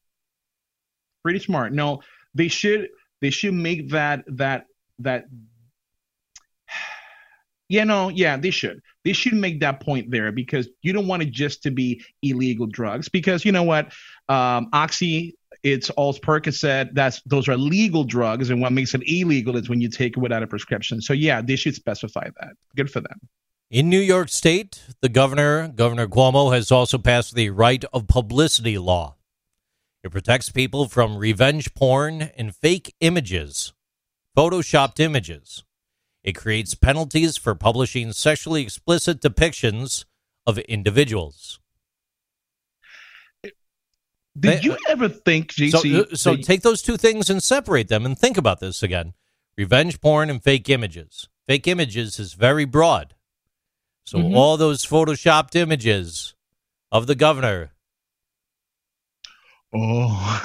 Pretty smart. No, they should they should make that that that you know yeah they should they should make that point there because you don't want it just to be illegal drugs because you know what um, oxy it's all Percocet. That's those are legal drugs, and what makes it illegal is when you take it without a prescription. So yeah, they should specify that. Good for them. In New York State, the governor, Governor Cuomo, has also passed the right of publicity law. It protects people from revenge porn and fake images, photoshopped images. It creates penalties for publishing sexually explicit depictions of individuals. Did you ever think, JC? So, so take those two things and separate them and think about this again revenge porn and fake images. Fake images is very broad. So mm-hmm. all those photoshopped images of the governor Oh.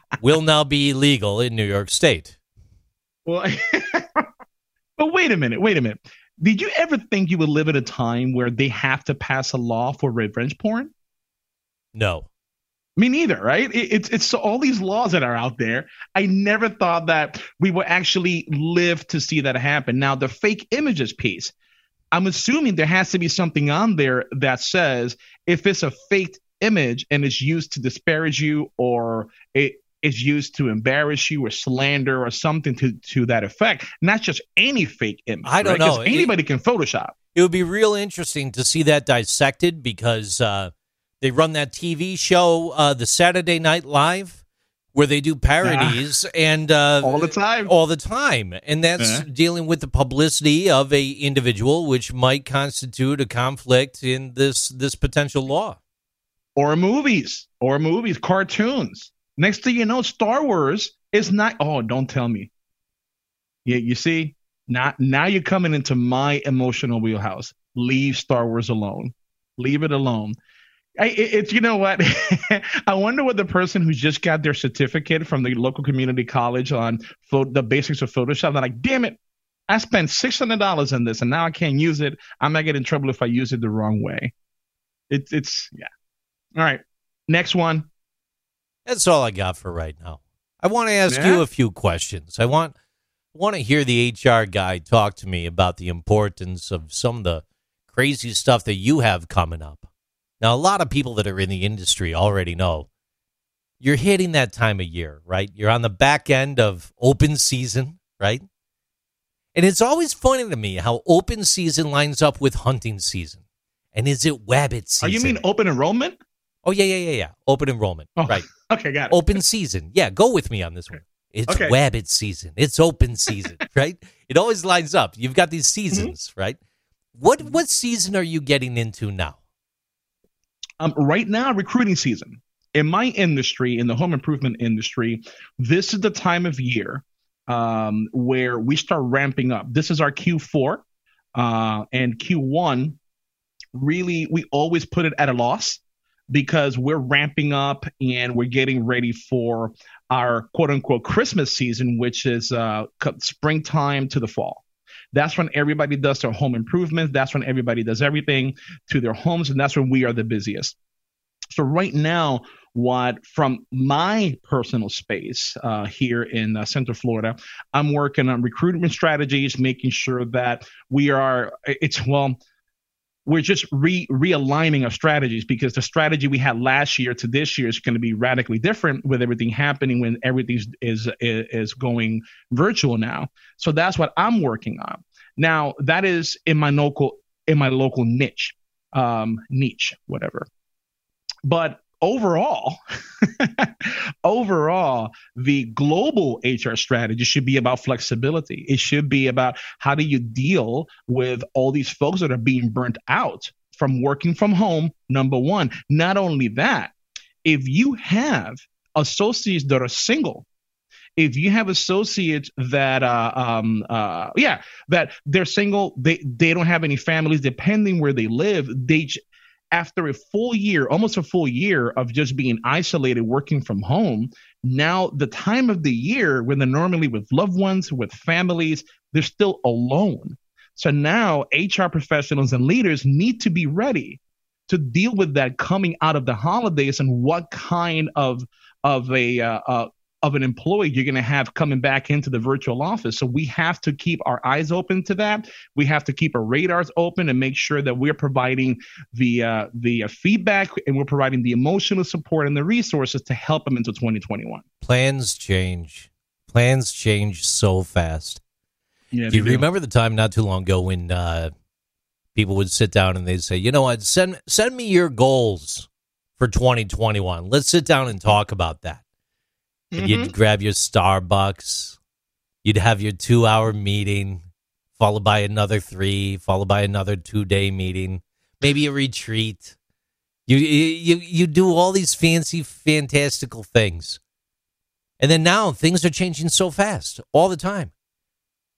will now be illegal in New York State. Well, but wait a minute, wait a minute. Did you ever think you would live at a time where they have to pass a law for revenge porn? No. Me neither, right? It, it's it's all these laws that are out there. I never thought that we would actually live to see that happen. Now, the fake images piece, I'm assuming there has to be something on there that says if it's a fake image and it's used to disparage you or it is used to embarrass you or slander or something to to that effect. Not just any fake image. I don't right? know. Anybody it, can Photoshop. It would be real interesting to see that dissected because uh, they run that TV show, uh, the Saturday Night Live, where they do parodies and uh, all the time, all the time, and that's dealing with the publicity of a individual, which might constitute a conflict in this this potential law or movies or movies, cartoons. Next thing you know, Star Wars is not. Oh, don't tell me. Yeah, you see, not now you're coming into my emotional wheelhouse. Leave Star Wars alone. Leave it alone. I, it's you know what? I wonder what the person who just got their certificate from the local community college on fo- the basics of Photoshop. They're like, damn it, I spent six hundred dollars on this and now I can't use it. I might get in trouble if I use it the wrong way. It's it's yeah. All right. Next one. That's all I got for right now. I want to ask yeah. you a few questions. I want want to hear the HR guy talk to me about the importance of some of the crazy stuff that you have coming up. Now, a lot of people that are in the industry already know you're hitting that time of year, right? You're on the back end of open season, right? And it's always funny to me how open season lines up with hunting season. And is it wabbit season? Oh, you mean open enrollment? Oh yeah, yeah, yeah, yeah. Open enrollment. Oh, right. Okay, got it. Open season. Yeah, go with me on this one. It's okay. wabbit season. It's open season, right? It always lines up. You've got these mm-hmm. seasons, mm-hmm. right? What what season are you getting into now? Um, right now, recruiting season. In my industry, in the home improvement industry, this is the time of year um, where we start ramping up. This is our Q4 uh, and Q1 really we always put it at a loss because we're ramping up and we're getting ready for our quote unquote Christmas season, which is uh, springtime to the fall. That's when everybody does their home improvements. That's when everybody does everything to their homes, and that's when we are the busiest. So right now, what from my personal space uh, here in uh, Central Florida, I'm working on recruitment strategies, making sure that we are. It's well we're just re realigning our strategies because the strategy we had last year to this year is going to be radically different with everything happening when everything is, is is going virtual now. So that's what I'm working on. Now that is in my local in my local niche, um, niche, whatever. But overall, overall, the global HR strategy should be about flexibility. It should be about how do you deal with all these folks that are being burnt out from working from home, number one. Not only that, if you have associates that are single, if you have associates that uh, um, uh, yeah that they're single they they don't have any families depending where they live they after a full year, almost a full year of just being isolated, working from home, now the time of the year when they're normally with loved ones, with families, they're still alone. So now HR professionals and leaders need to be ready to deal with that coming out of the holidays and what kind of of a uh, uh, of an employee you're going to have coming back into the virtual office. So we have to keep our eyes open to that. We have to keep our radars open and make sure that we're providing the uh, the uh, feedback and we're providing the emotional support and the resources to help them into 2021. Plans change. Plans change so fast. Yeah, you remember the time not too long ago when uh, people would sit down and they'd say, "You know what? Send send me your goals for 2021. Let's sit down and talk about that." Mm-hmm. You'd grab your Starbucks. You'd have your two hour meeting, followed by another three, followed by another two day meeting, maybe a retreat. You, you you do all these fancy, fantastical things. And then now things are changing so fast all the time.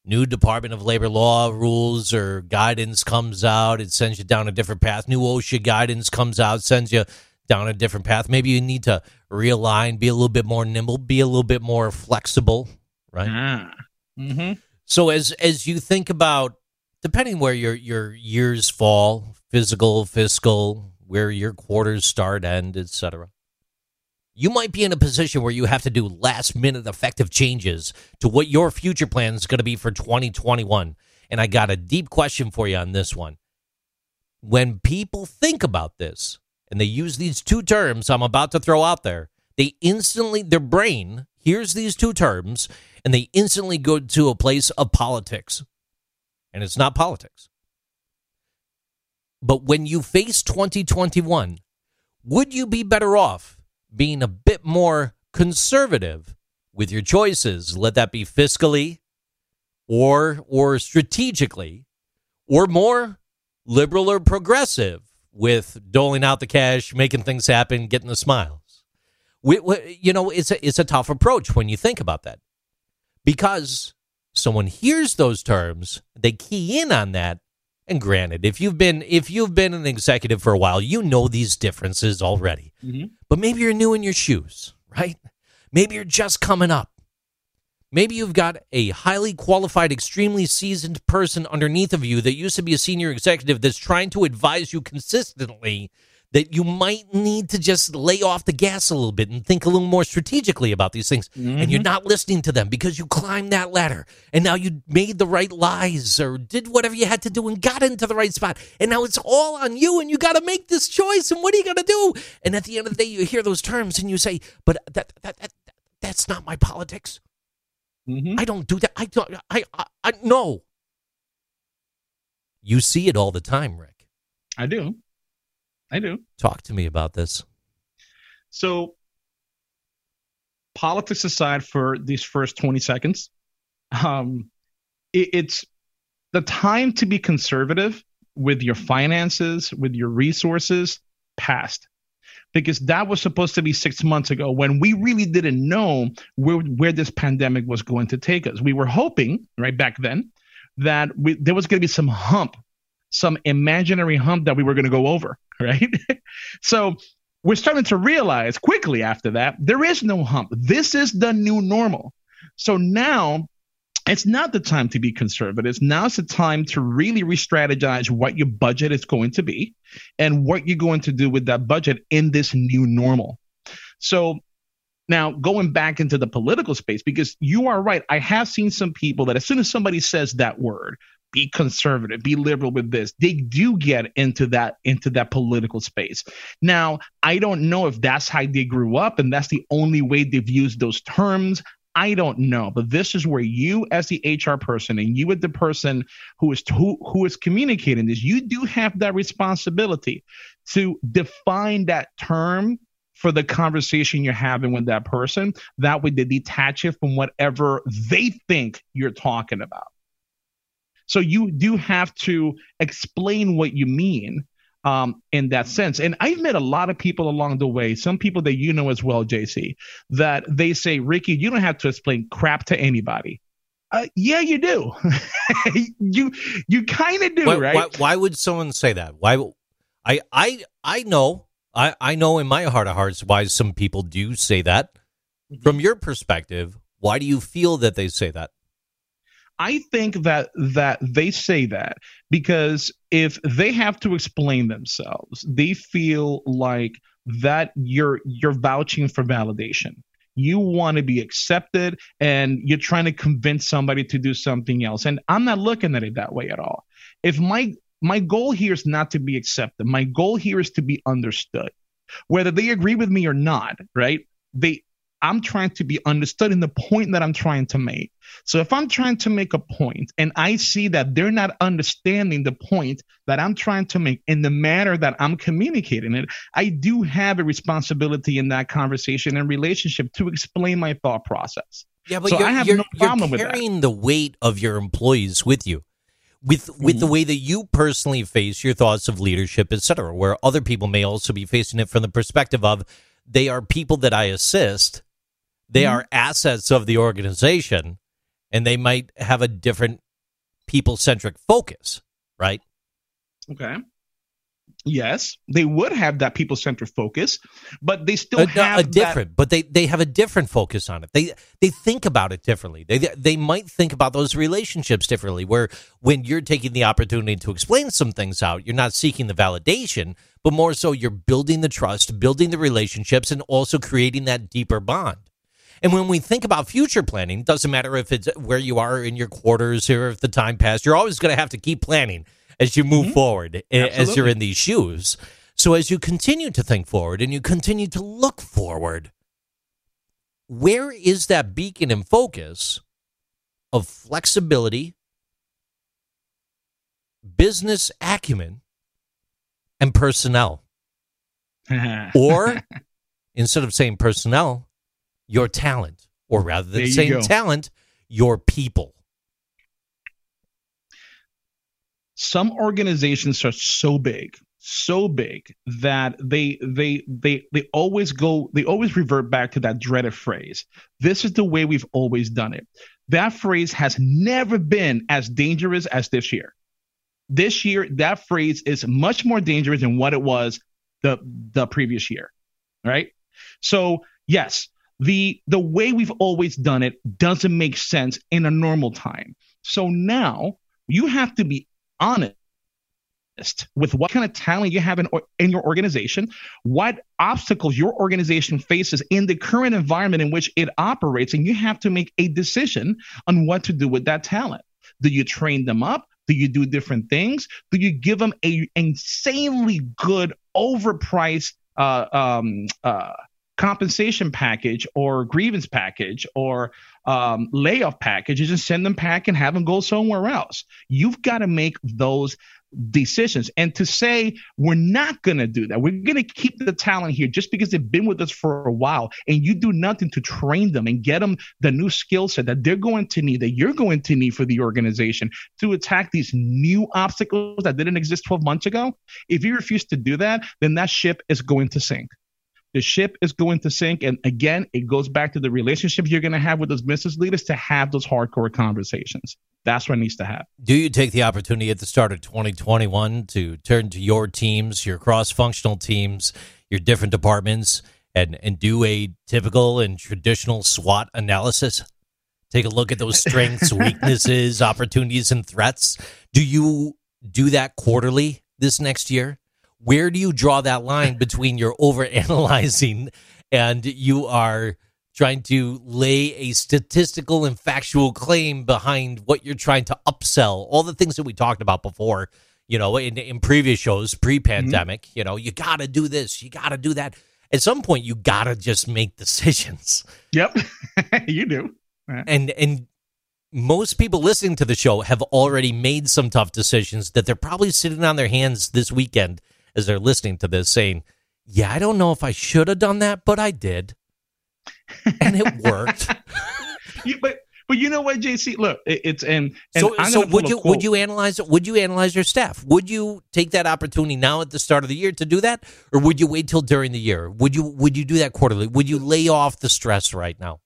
New Department of Labor law rules or guidance comes out, it sends you down a different path. New OSHA guidance comes out, sends you down a different path. Maybe you need to realign, be a little bit more nimble, be a little bit more flexible, right? Ah. Mm-hmm. So as as you think about depending where your your years fall, physical, fiscal, where your quarters start, end, etc. You might be in a position where you have to do last minute effective changes to what your future plan is going to be for 2021. And I got a deep question for you on this one. When people think about this, and they use these two terms I'm about to throw out there, they instantly, their brain hears these two terms and they instantly go to a place of politics. And it's not politics. But when you face 2021, would you be better off being a bit more conservative with your choices? Let that be fiscally or or strategically or more liberal or progressive with doling out the cash, making things happen, getting the smiles. We, we, you know, it's a, it's a tough approach when you think about that because someone hears those terms, they key in on that. And granted, if you've been if you've been an executive for a while, you know these differences already. Mm-hmm. But maybe you're new in your shoes, right? Maybe you're just coming up. Maybe you've got a highly qualified, extremely seasoned person underneath of you that used to be a senior executive that's trying to advise you consistently that you might need to just lay off the gas a little bit and think a little more strategically about these things. Mm-hmm. And you're not listening to them because you climbed that ladder and now you made the right lies or did whatever you had to do and got into the right spot. And now it's all on you and you got to make this choice. And what are you going to do? And at the end of the day, you hear those terms and you say, but that, that, that, that's not my politics. Mm-hmm. I don't do that. I don't. I, I, I no. You see it all the time, Rick. I do. I do. Talk to me about this. So, politics aside for these first 20 seconds, um, it, it's the time to be conservative with your finances, with your resources, past because that was supposed to be six months ago when we really didn't know where, where this pandemic was going to take us. We were hoping, right back then, that we, there was going to be some hump some imaginary hump that we were going to go over, right? so we're starting to realize quickly after that there is no hump. This is the new normal. So now it's not the time to be conservative. Now it's the time to really re strategize what your budget is going to be and what you're going to do with that budget in this new normal. So now, going back into the political space, because you are right, I have seen some people that as soon as somebody says that word, be conservative, be liberal with this, they do get into that into that political space. Now, I don't know if that's how they grew up and that's the only way they've used those terms. I don't know, but this is where you, as the HR person, and you, as the person who is who, who is communicating this, you do have that responsibility to define that term for the conversation you're having with that person. That way they detach it from whatever they think you're talking about. So you do have to explain what you mean um, in that sense. And I've met a lot of people along the way, some people that you know as well, JC, that they say, Ricky, you don't have to explain crap to anybody. Uh, yeah, you do. you you kind of do, why, right? Why, why, would someone say that? Why? I I I know I, I know in my heart of hearts why some people do say that. Mm-hmm. From your perspective, why do you feel that they say that? I think that that they say that because if they have to explain themselves, they feel like that you're you're vouching for validation. You want to be accepted and you're trying to convince somebody to do something else. And I'm not looking at it that way at all. If my my goal here is not to be accepted. My goal here is to be understood. Whether they agree with me or not, right? They I'm trying to be understood in the point that I'm trying to make. So if I'm trying to make a point and I see that they're not understanding the point that I'm trying to make in the manner that I'm communicating it, I do have a responsibility in that conversation and relationship to explain my thought process. Yeah, but so I have no problem you're carrying the weight of your employees with you with with mm-hmm. the way that you personally face your thoughts of leadership, etc., where other people may also be facing it from the perspective of they are people that I assist, they mm-hmm. are assets of the organization, and they might have a different people centric focus, right? Okay. Yes, they would have that people centric focus, but they still a, have a different. That- but they they have a different focus on it. They they think about it differently. They they might think about those relationships differently. Where when you're taking the opportunity to explain some things out, you're not seeking the validation, but more so you're building the trust, building the relationships, and also creating that deeper bond. And when we think about future planning, doesn't matter if it's where you are in your quarters or if the time passed, you're always going to have to keep planning as you move mm-hmm. forward, Absolutely. as you're in these shoes. So as you continue to think forward and you continue to look forward, where is that beacon and focus of flexibility, business acumen, and personnel? or instead of saying personnel, your talent, or rather than saying go. talent, your people. some organizations are so big so big that they they they they always go they always revert back to that dreaded phrase this is the way we've always done it that phrase has never been as dangerous as this year this year that phrase is much more dangerous than what it was the the previous year right so yes the the way we've always done it doesn't make sense in a normal time so now you have to be honest with what kind of talent you have in, in your organization, what obstacles your organization faces in the current environment in which it operates, and you have to make a decision on what to do with that talent. Do you train them up? Do you do different things? Do you give them a insanely good, overpriced uh, um, uh, compensation package or grievance package or um, layoff packages and send them back and have them go somewhere else. You've got to make those decisions. And to say we're not going to do that, we're going to keep the talent here just because they've been with us for a while, and you do nothing to train them and get them the new skill set that they're going to need, that you're going to need for the organization to attack these new obstacles that didn't exist 12 months ago. If you refuse to do that, then that ship is going to sink The ship is going to sink. And again, it goes back to the relationship you're going to have with those business leaders to have those hardcore conversations. That's what needs to happen. Do you take the opportunity at the start of 2021 to turn to your teams, your cross functional teams, your different departments, and, and do a typical and traditional SWOT analysis? Take a look at those strengths, weaknesses, opportunities, and threats. Do you do that quarterly this next year? Where do you draw that line between your overanalyzing and you are trying to lay a statistical and factual claim behind what you're trying to upsell? All the things that we talked about before, you know, in, in previous shows, pre pandemic, mm-hmm. you know, you got to do this, you got to do that. At some point, you got to just make decisions. Yep, you do. And, and, most people listening to the show have already made some tough decisions that they're probably sitting on their hands this weekend as they're listening to this saying, Yeah, I don't know if I should have done that, but I did. And it worked. you, but but you know what, JC? Look, it, it's and, and so, so would you would you analyze would you analyze your staff? Would you take that opportunity now at the start of the year to do that, or would you wait till during the year? Would you would you do that quarterly? Would you lay off the stress right now?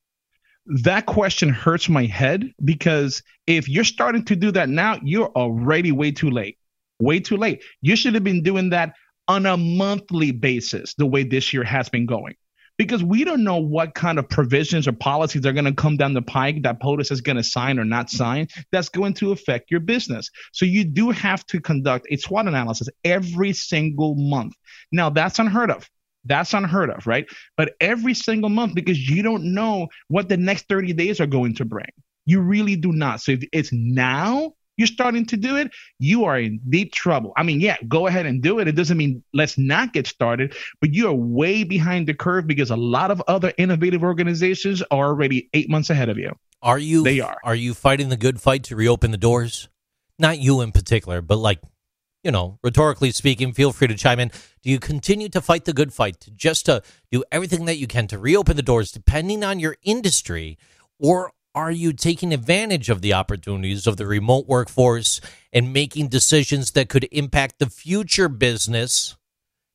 That question hurts my head because if you're starting to do that now, you're already way too late way too late. You should have been doing that on a monthly basis, the way this year has been going. Because we don't know what kind of provisions or policies are going to come down the pike that POTUS is going to sign or not sign that's going to affect your business. So you do have to conduct a SWOT analysis every single month. Now, that's unheard of. That's unheard of, right? But every single month because you don't know what the next 30 days are going to bring. You really do not. So it's now, you're starting to do it, you are in deep trouble. I mean, yeah, go ahead and do it. It doesn't mean let's not get started, but you are way behind the curve because a lot of other innovative organizations are already eight months ahead of you. Are you? They are. Are you fighting the good fight to reopen the doors? Not you in particular, but like, you know, rhetorically speaking, feel free to chime in. Do you continue to fight the good fight to just to do everything that you can to reopen the doors, depending on your industry, or are you taking advantage of the opportunities of the remote workforce and making decisions that could impact the future business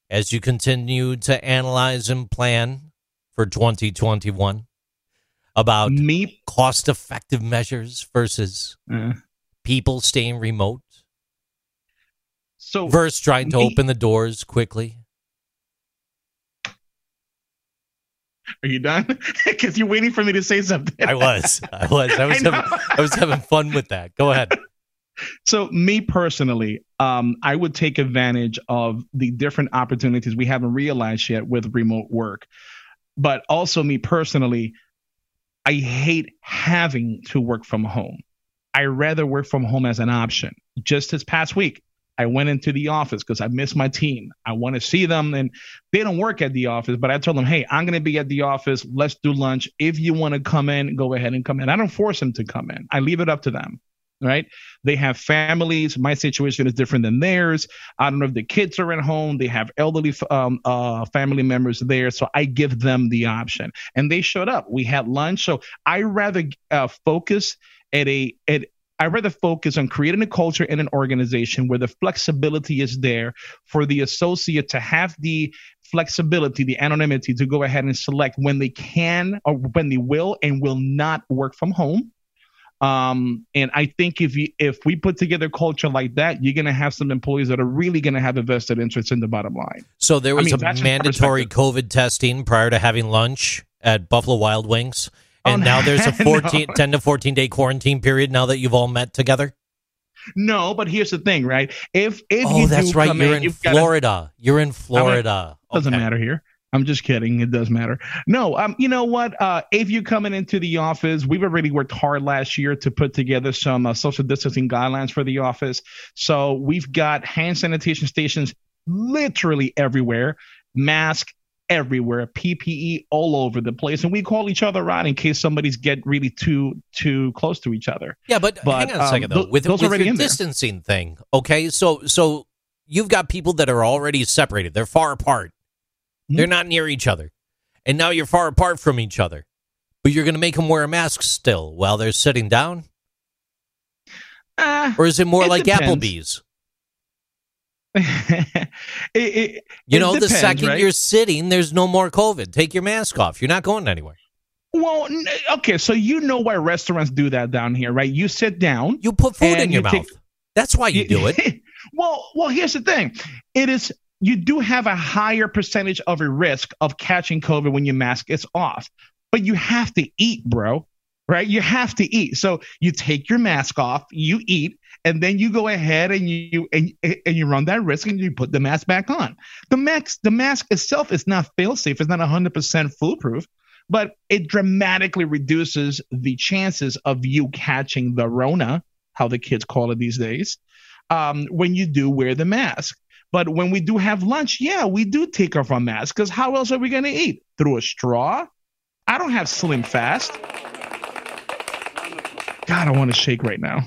as you continue to analyze and plan for 2021 about me? cost effective measures versus uh, people staying remote so versus trying to me, open the doors quickly Are you done? Because you're waiting for me to say something. I was. I was. I was. I, having, I was having fun with that. Go ahead. So, me personally, um, I would take advantage of the different opportunities we haven't realized yet with remote work. But also, me personally, I hate having to work from home. I rather work from home as an option. Just this past week, I went into the office because I miss my team. I want to see them. And they don't work at the office, but I told them, hey, I'm going to be at the office. Let's do lunch. If you want to come in, go ahead and come in. I don't force them to come in, I leave it up to them. Right? They have families. My situation is different than theirs. I don't know if the kids are at home. They have elderly um, uh, family members there. So I give them the option. And they showed up. We had lunch. So I rather uh, focus at a at I rather focus on creating a culture in an organization where the flexibility is there for the associate to have the flexibility, the anonymity to go ahead and select when they can or when they will and will not work from home. Um, and I think if you if we put together a culture like that, you're gonna have some employees that are really gonna have a vested interest in the bottom line. So there was I mean, a mandatory COVID testing prior to having lunch at Buffalo Wild Wings. And now there's a 14, no. 10 to 14 day quarantine period now that you've all met together? No, but here's the thing, right? If if oh, you that's right, you're in, in Florida. Gotta, you're in Florida. I mean, doesn't okay. matter here. I'm just kidding. It does matter. No, um, you know what? Uh, if you're coming into the office, we've already worked hard last year to put together some uh, social distancing guidelines for the office. So we've got hand sanitation stations literally everywhere, mask, everywhere, PPE all over the place, and we call each other out in case somebody's get really too too close to each other. Yeah, but, but hang on a second um, though. with, with your distancing there. thing, okay, so so you've got people that are already separated; they're far apart. Mm-hmm. They're not near each other, and now you're far apart from each other. But you're going to make them wear a mask still while they're sitting down, uh, or is it more it like depends. Applebee's? it, it, You know, the second right? you're sitting, there's no more COVID. Take your mask off. You're not going anywhere. Well, okay, so you know why restaurants do that down here, right? You sit down. You put food in your you mouth. take- That's why you do it. well, well, here's the thing. It is you do have a higher percentage of a risk of catching COVID when your mask is off, but you have to eat, bro. Right? You have to eat. So you take your mask off, you eat, and then you go ahead and you and, and you run that risk and you put the mask back on. The mask the mask itself is not fail safe. It's not 100% foolproof, but it dramatically reduces the chances of you catching the Rona, how the kids call it these days um, when you do wear the mask. But when we do have lunch, yeah, we do take off our mask because how else are we going to eat? Through a straw? I don't have Slim Fast. God, I want to shake right now.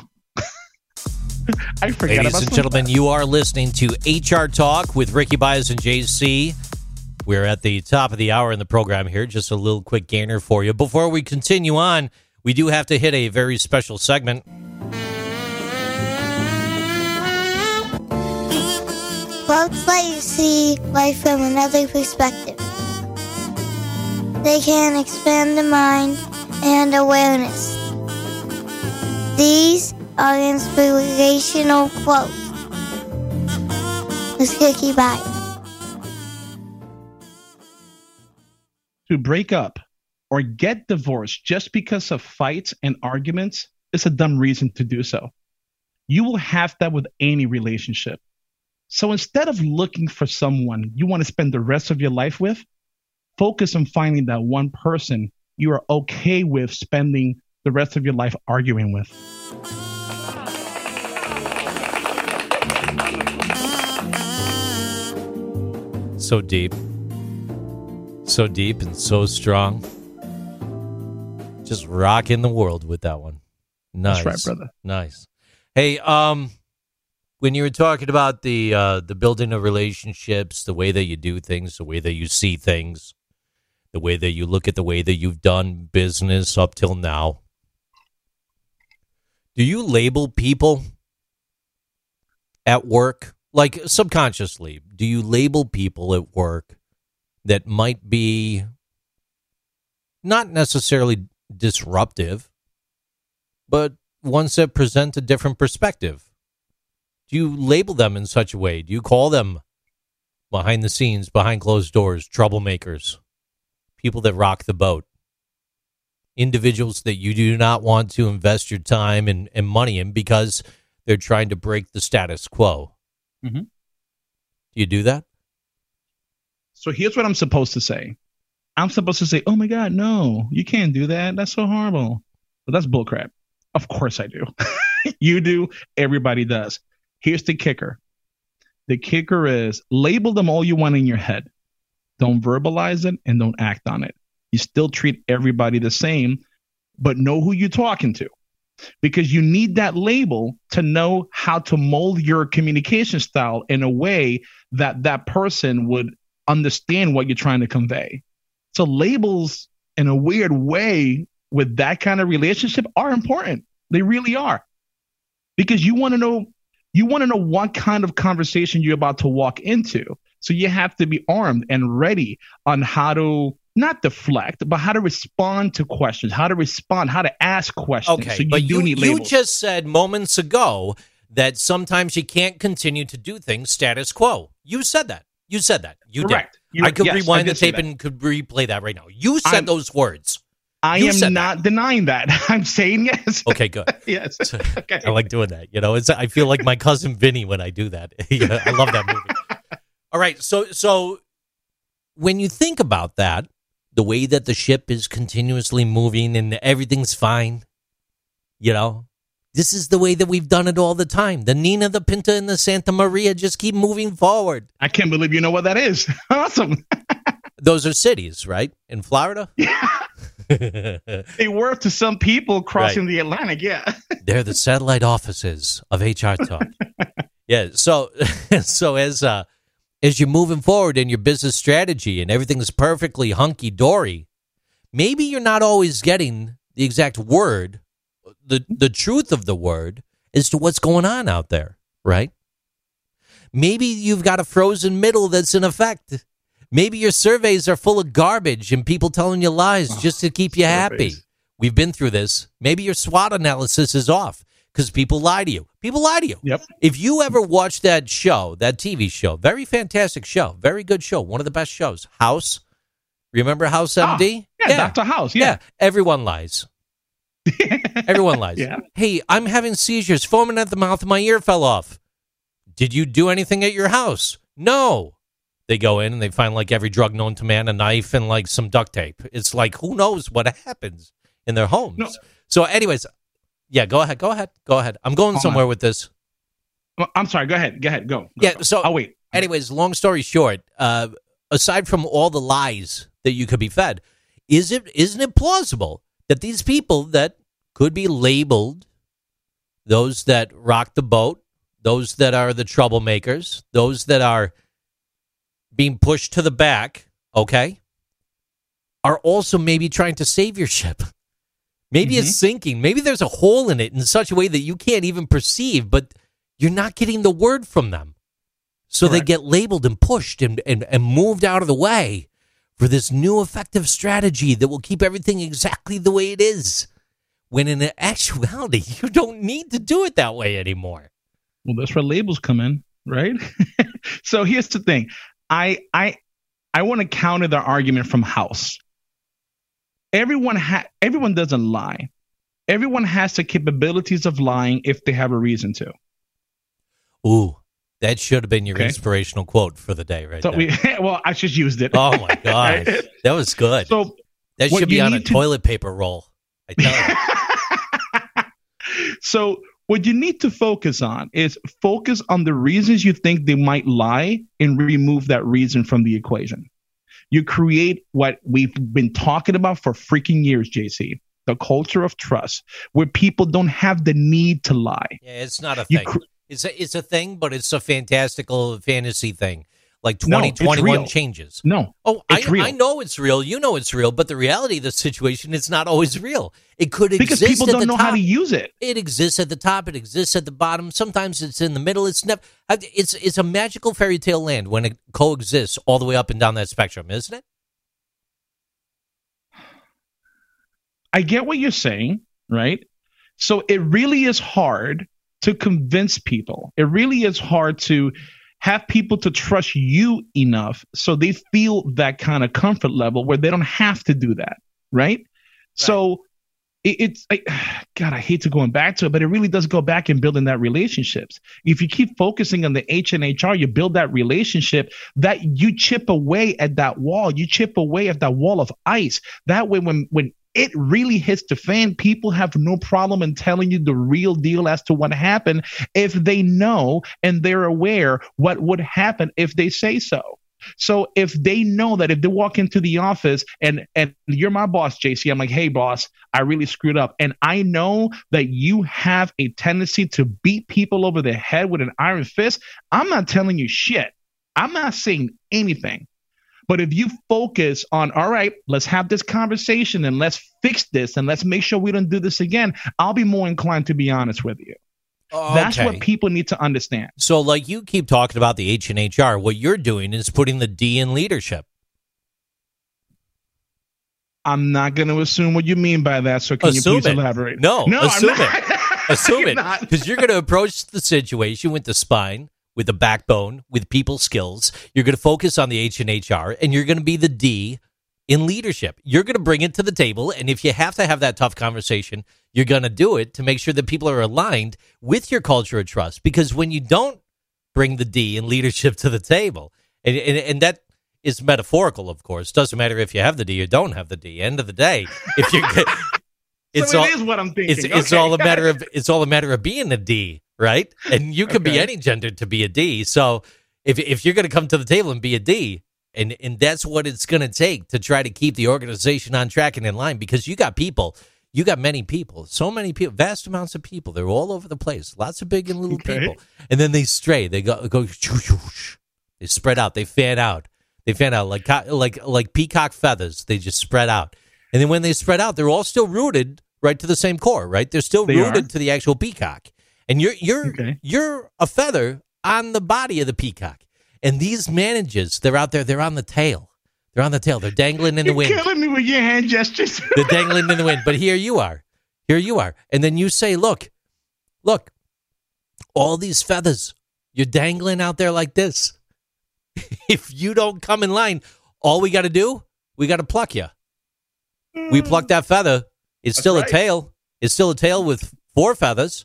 I forgot Ladies about and Slim gentlemen, you are listening to HR Talk with Ricky Baez and JC. We're at the top of the hour in the program here. Just a little quick gainer for you. Before we continue on, we do have to hit a very special segment. Quotes let you see life from another perspective. They can expand the mind and awareness. These are inspirational quotes. With Ricky Baez. to break up or get divorced just because of fights and arguments is a dumb reason to do so. You will have that with any relationship. So instead of looking for someone you want to spend the rest of your life with, focus on finding that one person you are okay with spending the rest of your life arguing with. So deep. So deep and so strong. Just rocking the world with that one. Nice. That's right, brother. Nice. Hey, um, when you were talking about the uh, the building of relationships, the way that you do things, the way that you see things, the way that you look at the way that you've done business up till now, do you label people at work like subconsciously? Do you label people at work that might be not necessarily disruptive, but ones that present a different perspective? Do you label them in such a way? Do you call them behind the scenes, behind closed doors, troublemakers, people that rock the boat, individuals that you do not want to invest your time and, and money in because they're trying to break the status quo? Mhm. Do you do that? So here's what I'm supposed to say. I'm supposed to say, "Oh my God, no, you can't do that. That's so horrible." But that's bullcrap. Of course I do. you do. Everybody does. Here's the kicker. The kicker is label them all you want in your head. Don't verbalize it and don't act on it. You still treat everybody the same, but know who you're talking to. Because you need that label to know how to mold your communication style in a way that that person would understand what you're trying to convey. So labels in a weird way with that kind of relationship are important. They really are. Because you want to know you want to know what kind of conversation you're about to walk into. So you have to be armed and ready on how to not deflect, but how to respond to questions, how to respond, how to ask questions. Okay, so you but you, you just said moments ago that sometimes you can't continue to do things status quo. You said that. You said that. You Correct. did. You- I could yes, I the tape and could replay that right now. You said I'm- those words. I you am not denying that. I'm saying yes. Okay, good. yes. Okay. I like doing that. You know, it's I feel like my cousin Vinny when I do that. Yeah, I love that movie. All right, so so when you think about that, the way that the ship is continuously moving and everything's fine, you know, this is the way that we've done it all the time. The Nina, the Pinta, and the Santa Maria just keep moving forward. I can't believe you know what that is. awesome. Those are cities, right? In Florida? Yeah. They were to some people crossing the Atlantic. Yeah. They're the satellite offices of HR Talk. yeah. So, so as uh, as you're moving forward in your business strategy and everything's perfectly hunky dory, maybe you're not always getting the exact word, the the truth of the word as to what's going on out there, right? Maybe you've got a frozen middle that's in effect. Maybe your surveys are full of garbage and people telling you lies Oh, just to keep you happy. We've been through this. Maybe your SWOT analysis is off because people lie to you. People lie to you. Yep. If you ever watch that show, that TV show, very fantastic show, very good show, one of the best shows, House. Remember House Ah, MD? yeah, Dr. House. Yeah. Everyone lies. Everyone lies. Yeah. Hey, I'm having seizures, foaming at the mouth, my ear fell off. Did you do anything at your house? No. They go in and they find like every drug known to man, a knife, and like some duct tape. It's like who knows what happens in their homes. No. So, anyways, yeah, go ahead, go ahead, go ahead. I'm going Hold somewhere on. with this. Well, I'm sorry. Go ahead. Go ahead. Go. Go, Yeah, go. so- I'll wait. Anyways, long story short, uh, aside from all the lies that you could be fed, is it isn't it plausible that these people that could be labeled those that rock the boat, those that are the troublemakers, those that are being pushed to the back, okay, are also maybe trying to save your ship. Maybe it's mm-hmm. sinking. Maybe there's a hole in it in such a way that you can't even perceive, but you're not getting the word from them. So they get labeled and pushed and, and, and moved out of the way for this new effective strategy that will keep everything exactly the way it is. When in actuality, you don't need to do it that way anymore. Well, that's where labels come in, right? so here's the thing. I I I want to counter the argument from House. Everyone ha- everyone doesn't lie. Everyone has the capabilities of lying if they have a reason to. Ooh, that should have been your Okay. inspirational quote for the day, right So there. we well, I just used it. oh my gosh, that was good. So that should be on a to- toilet paper roll. I tell you. so what you need to focus on is focus on the reasons you think they might lie and remove that reason from the equation. You create what we've been talking about for freaking years, JC. The culture of trust, where people don't have the need to lie. Yeah, it's not a You thing. cr- it's a it's a thing, but it's a fantastical fantasy thing. Like No, twenty it's twenty one real. changes. No, Oh, I. I know it's real. You know it's real, but the reality of the situation is not always real. It could because exist people at don't the know top. how to use it. it exists at the top. It exists at the bottom. Sometimes it's in the middle. It's never. It's it's a magical fairy tale land when it coexists all the way up and down that spectrum, isn't it? I get what you're saying, right? So it really is hard to convince people. It really is hard to have people to trust you enough so they feel that kind of comfort level where they don't have to do that, right? So it, it's I, God, I hate to going back to it, but it really does go back in building that relationships. If you keep focusing on the H and HR, you build that relationship that you chip away at that wall. You chip away at that wall of ice. That way, when when it really hits the fan, people have no problem in telling you the real deal as to what happened if they know and they're aware what would happen if they say so. So if they know that if they walk into the office and and you're my boss, JC, I'm like, hey boss, I really screwed up, and I know that you have a tendency to beat people over the head with an iron fist. I'm not telling you shit. I'm not saying anything. But if you focus on, all right, let's have this conversation and let's fix this and let's make sure we don't do this again, I'll be more inclined to be honest with you. Okay. That's what people need to understand. So, like you keep talking about the H and HR, what you're doing is putting the D in leadership. I'm not going to assume what you mean by that. So can Assume you please it. elaborate? No, no, assume not. Assume it, because you're going to approach the situation with the spine, with the backbone, with people skills. You're going to focus on the H and HR, and you're going to be the D in leadership. You're going to bring it to the table, and if you have to have that tough conversation, you're going to do it to make sure that people are aligned with your culture of trust. Because when you don't bring the D in leadership to the table, and and, and that is metaphorical, of course. Doesn't matter if you have the D or don't have the D. End of the day, if it's so all it is what I'm thinking. it's it's all a matter of it's all a matter of being a D, right? And you can be any gender to be a D. So if if you're going to come to the table and be a D, and and that's what it's going to take to try to keep the organization on track and in line, because you got people, you got many people, so many people, vast amounts of people. They're all over the place, lots of big and little Okay. people, and then they stray. They go go. They spread out. They fan out. They fan out like like like peacock feathers. They just spread out. And then when they spread out, they're all still rooted right to the same core, right? They're still They rooted are. to the actual peacock. And you're you're Okay. you're a feather on the body of the peacock. And these managers, they're out there, they're on the tail. They're on the tail. They're dangling in the You're wind. killing me with your hand gestures. They're dangling in the wind. But here you are. Here you are. And then you say, look, look, all these feathers, you're dangling out there like this. if you don't come in line, all we got to do, we got to pluck you. We hmm. pluck that feather. It's That's still right. a tail. It's still a tail with four feathers.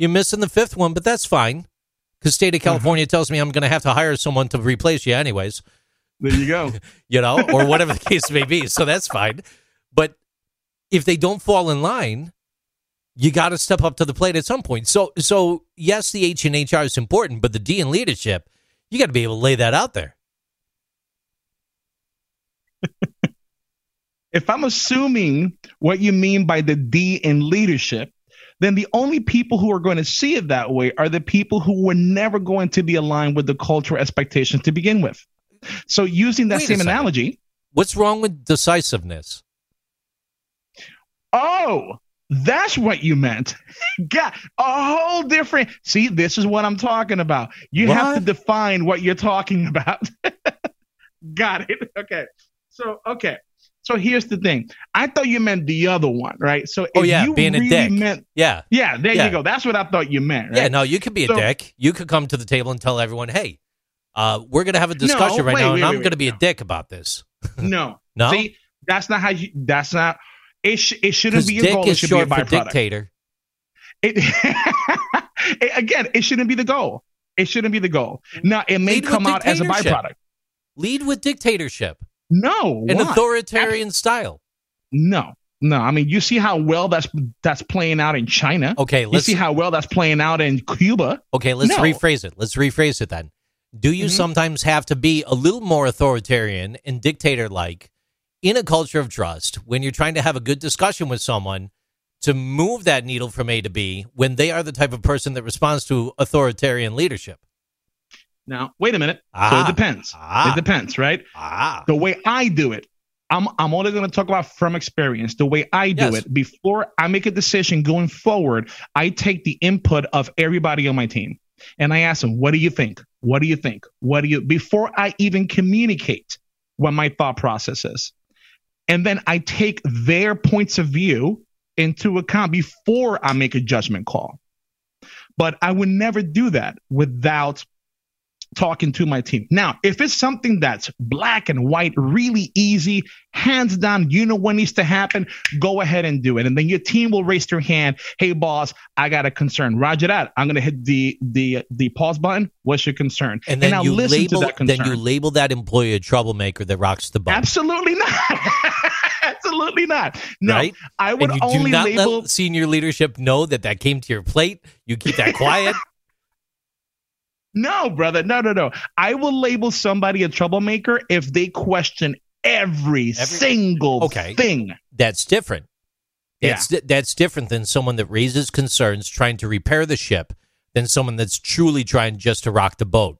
You're missing the fifth one, but that's fine. Because state of uh-huh. California tells me I'm going to have to hire someone to replace you anyways There you go. you know, or whatever the case may be. So that's fine. But if they don't fall in line, you got to step up to the plate at some point. So, so yes, the H and HR is important, but the D in leadership, you got to be able to lay that out there. if I'm assuming what you mean by the D in leadership, then the only people who are going to see it that way are the people who were never going to be aligned with the cultural expectations to begin with. So, using that Wait same analogy, What's wrong with decisiveness? oh, that's what you meant. Got a whole different. See, this is what I'm talking about. You have to define what you're talking about. Got it. Okay. So, okay. So here's the thing. I thought you meant the other one, right? So if Oh yeah, you being a really dick. meant yeah, Yeah, there Yeah. you go. That's what I thought you meant. Right? yeah. No, you could be a dick. You could come to the table and tell everyone, "Hey, uh, we're going to have a discussion right wait, now, wait, and I'm going to be no. a dick about this." no, No, See, that's not how you. That's not. It sh- it shouldn't be a goal. It should be a byproduct. dictator. It, it- again, it shouldn't be the goal. It shouldn't be the goal. Now, it may Lead come out as a byproduct. Lead with dictatorship, No, an why? authoritarian style. No, no. I mean, you see how well that's that's playing out in China. Okay, let's see how well that's playing out in Cuba. okay, let's No. rephrase it. Let's rephrase it then. Do you Mhm. sometimes have to be a little more authoritarian and dictator like in a culture of trust when you're trying to have a good discussion with someone to move that needle from A to B when they are the type of person that responds to authoritarian leadership? Now, wait a minute. Ah. so it depends. Ah. It depends, right? Ah, the way I do it, I'm I'm only going to talk about from experience. The way I do Yes. it, before I make a decision going forward, I take the input of everybody on my team and I ask them, "What do you think? What do you think? What do you?" Before I even communicate what my thought process is, and then I take their points of view into account before I make a judgment call. But I would never do that without talking to my team. Now, if it's something that's black and white, really easy, hands down, you know what needs to happen, go ahead and do it. And then your team will raise their hand. Hey, boss, I got a concern. Roger that. I'm gonna hit the the the pause button. What's your concern? and then I'll you listen label to that concern. then you label that employee a troublemaker that rocks the boat. Absolutely not. Absolutely not. No, Right? I would and you do only not label. let senior leadership know that that came to your plate. You keep that quiet. No, brother. No, no, no. I will label somebody a troublemaker if they question every, single Okay. thing. that's different. That's that's different than someone that raises concerns trying to repair the ship than someone that's truly trying just to rock the boat.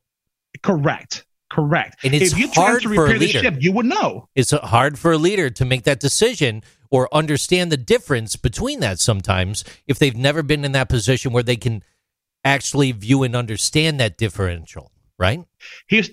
Correct. Correct. And it's if you hard to for a repair the leader. ship, you would know. It's hard for a leader to make that decision or understand the difference between that sometimes if they've never been in that position where they can actually view and understand that differential, right? Here's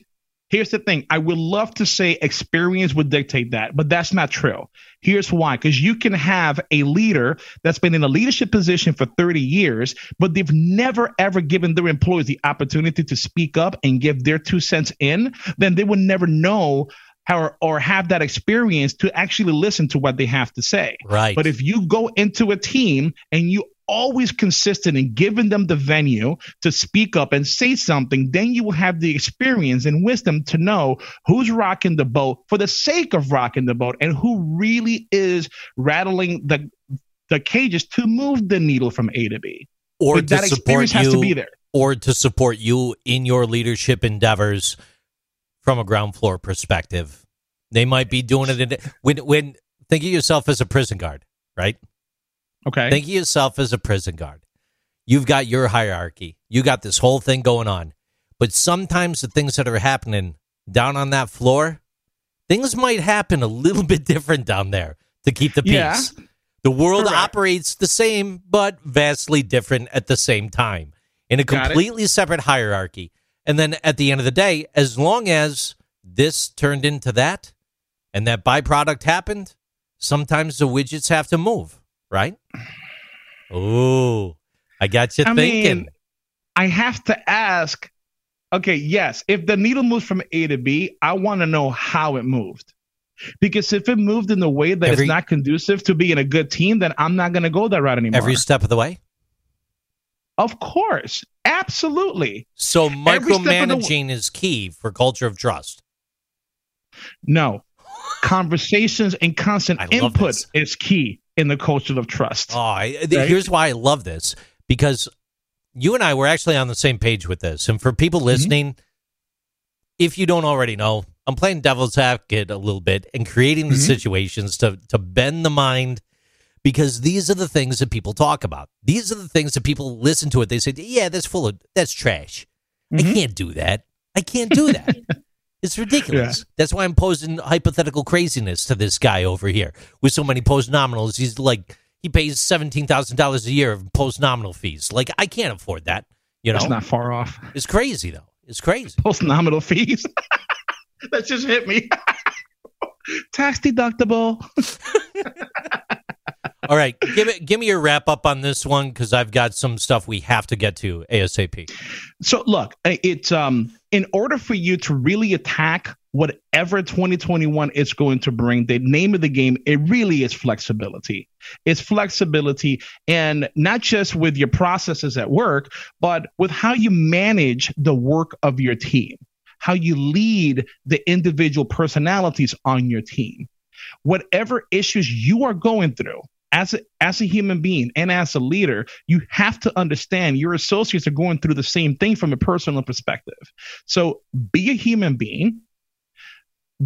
here's the thing. I would love to say experience would dictate that, but that's not true. Here's why. Because you can have a leader that's been in a leadership position for 30 years, but they've never ever given their employees the opportunity to speak up and give their two cents in, then they would never know how or have that experience to actually listen to what they have to say. Right. But if you go into a team and you always consistent in giving them the venue to speak up and say something, then you will have the experience and wisdom to know who's rocking the boat for the sake of rocking the boat and who really is rattling the the cages to move the needle from A to B. or But to that support experience has to be there. or to support you in your leadership endeavors from a ground floor perspective. They might be doing it in, when when think of yourself as a prison guard, right? Okay. Think of yourself as a prison guard. You've got your hierarchy. You got this whole thing going on. But sometimes the things that are happening down on that floor, things might happen a little bit different down there to keep the peace. Yeah. The world Correct. operates the same, but vastly different at the same time. in a completely separate hierarchy. And then at the end of the day, as long as this turned into that and that byproduct happened, sometimes the widgets have to move, right? Oh, I got you I thinking. mean, I have to ask. Okay, yes, if the needle moves from A to B, I want to know how it moved. Because if it moved in a way that Every- is not conducive to being a good team, then I'm not going to go that route anymore. Every step of the way. of course, absolutely. So micromanaging is key for culture of trust. No, conversations and constant input this. is key in the culture of trust. Oh, I, Right? here's why I love this because you and I were actually on the same page with this. And for people Mm-hmm. listening, if you don't already know, I'm playing devil's advocate a little bit and creating the Mhm. situations to to bend the mind because these are the things that people talk about. These are the things that people listen to it. They say, "Yeah, that's full of that's trash. I Mhm. can't do that. I can't do that." It's ridiculous. That's why I'm posing hypothetical craziness to this guy over here with so many post nominals. He's like he pays seventeen thousand dollars a year of post nominal fees. Like I can't afford that. You know, it's not far off. it's crazy though. It's crazy. Post nominal fees. that just hit me. Tax deductible. All right, give it. Give me your wrap up on this one because I've got some stuff we have to get to asap. So look, it's um in order for you to really attack whatever 2021 is going to bring, the name of the game, it really is flexibility. It's flexibility and not just with your processes at work, but with how you manage the work of your team, how you lead the individual personalities on your team. Whatever issues you are going through, as a, as a human being and as a leader, you have to understand your associates are going through the same thing from a personal perspective. So be a human being,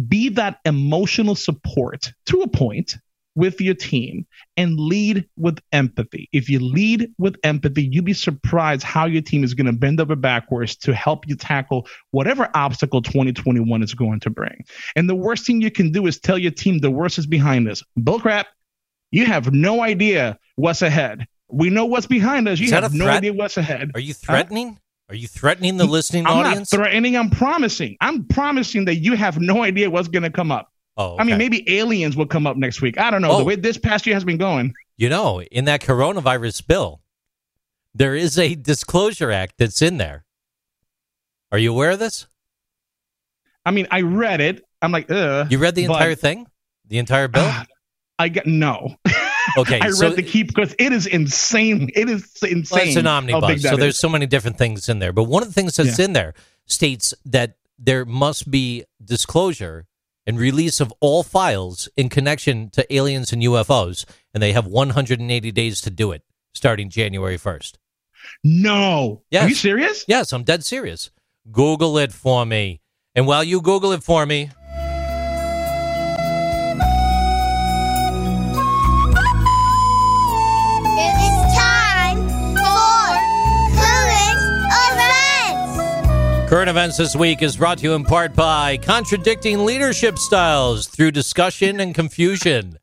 be that emotional support to a point with your team and lead with empathy. If you lead with empathy, you'd be surprised how your team is going to bend over backwards to help you tackle whatever obstacle 2021 is going to bring. And the worst thing you can do is tell your team the worst is behind us. Bullcrap. You have no idea what's ahead. We know what's behind us. You have no idea what's ahead. Are you threatening? Are you threatening the listening I'm audience? not threatening. I'm promising. I'm promising that you have no idea what's going to come up. oh, I mean, maybe aliens will come up next week. I don't know. Oh. The way this past year has been going. You know, in that coronavirus bill, there is a disclosure act that's in there. Are you aware of this? I mean, I read it. I'm like, ugh. You read the entire thing? The entire bill? Ah, I got no. Okay, I so read the keep because it is insane. It is insane. well, it's an omnibus, so is. there's so many different things in there. But one of the things that's in there states that there must be disclosure and release of all files in connection to aliens and UFOs, and they have 180 days to do it, starting January 1st. no. Yes. Are you serious? Yes, I'm dead serious. Google it for me. And while you Google it for me, Current Events This Week is brought to you in part by Contradicting Leadership Styles Through Discussion and Confusion.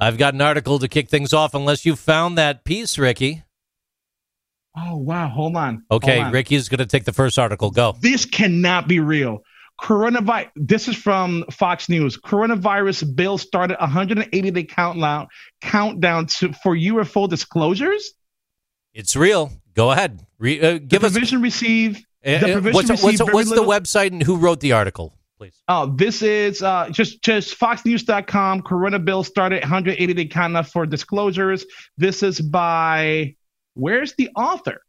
I've got an article to kick things off unless you found that piece, Ricky. Oh wow. Hold on. Okay, Hold on. Ricky's going to take the first article. Go. This cannot be real. Coronavirus. This is from Fox News. Coronavirus bill started 180 day countdown countdown to for UFO disclosures. It's real. Go ahead. Re, uh, give the us. provision received. uh, the uh, provision what's received what's, what's the website and who wrote the article, please? Oh, this is uh, just just FoxNews.com. Corona bill started 180 day countdown for disclosures. This is by where's the author?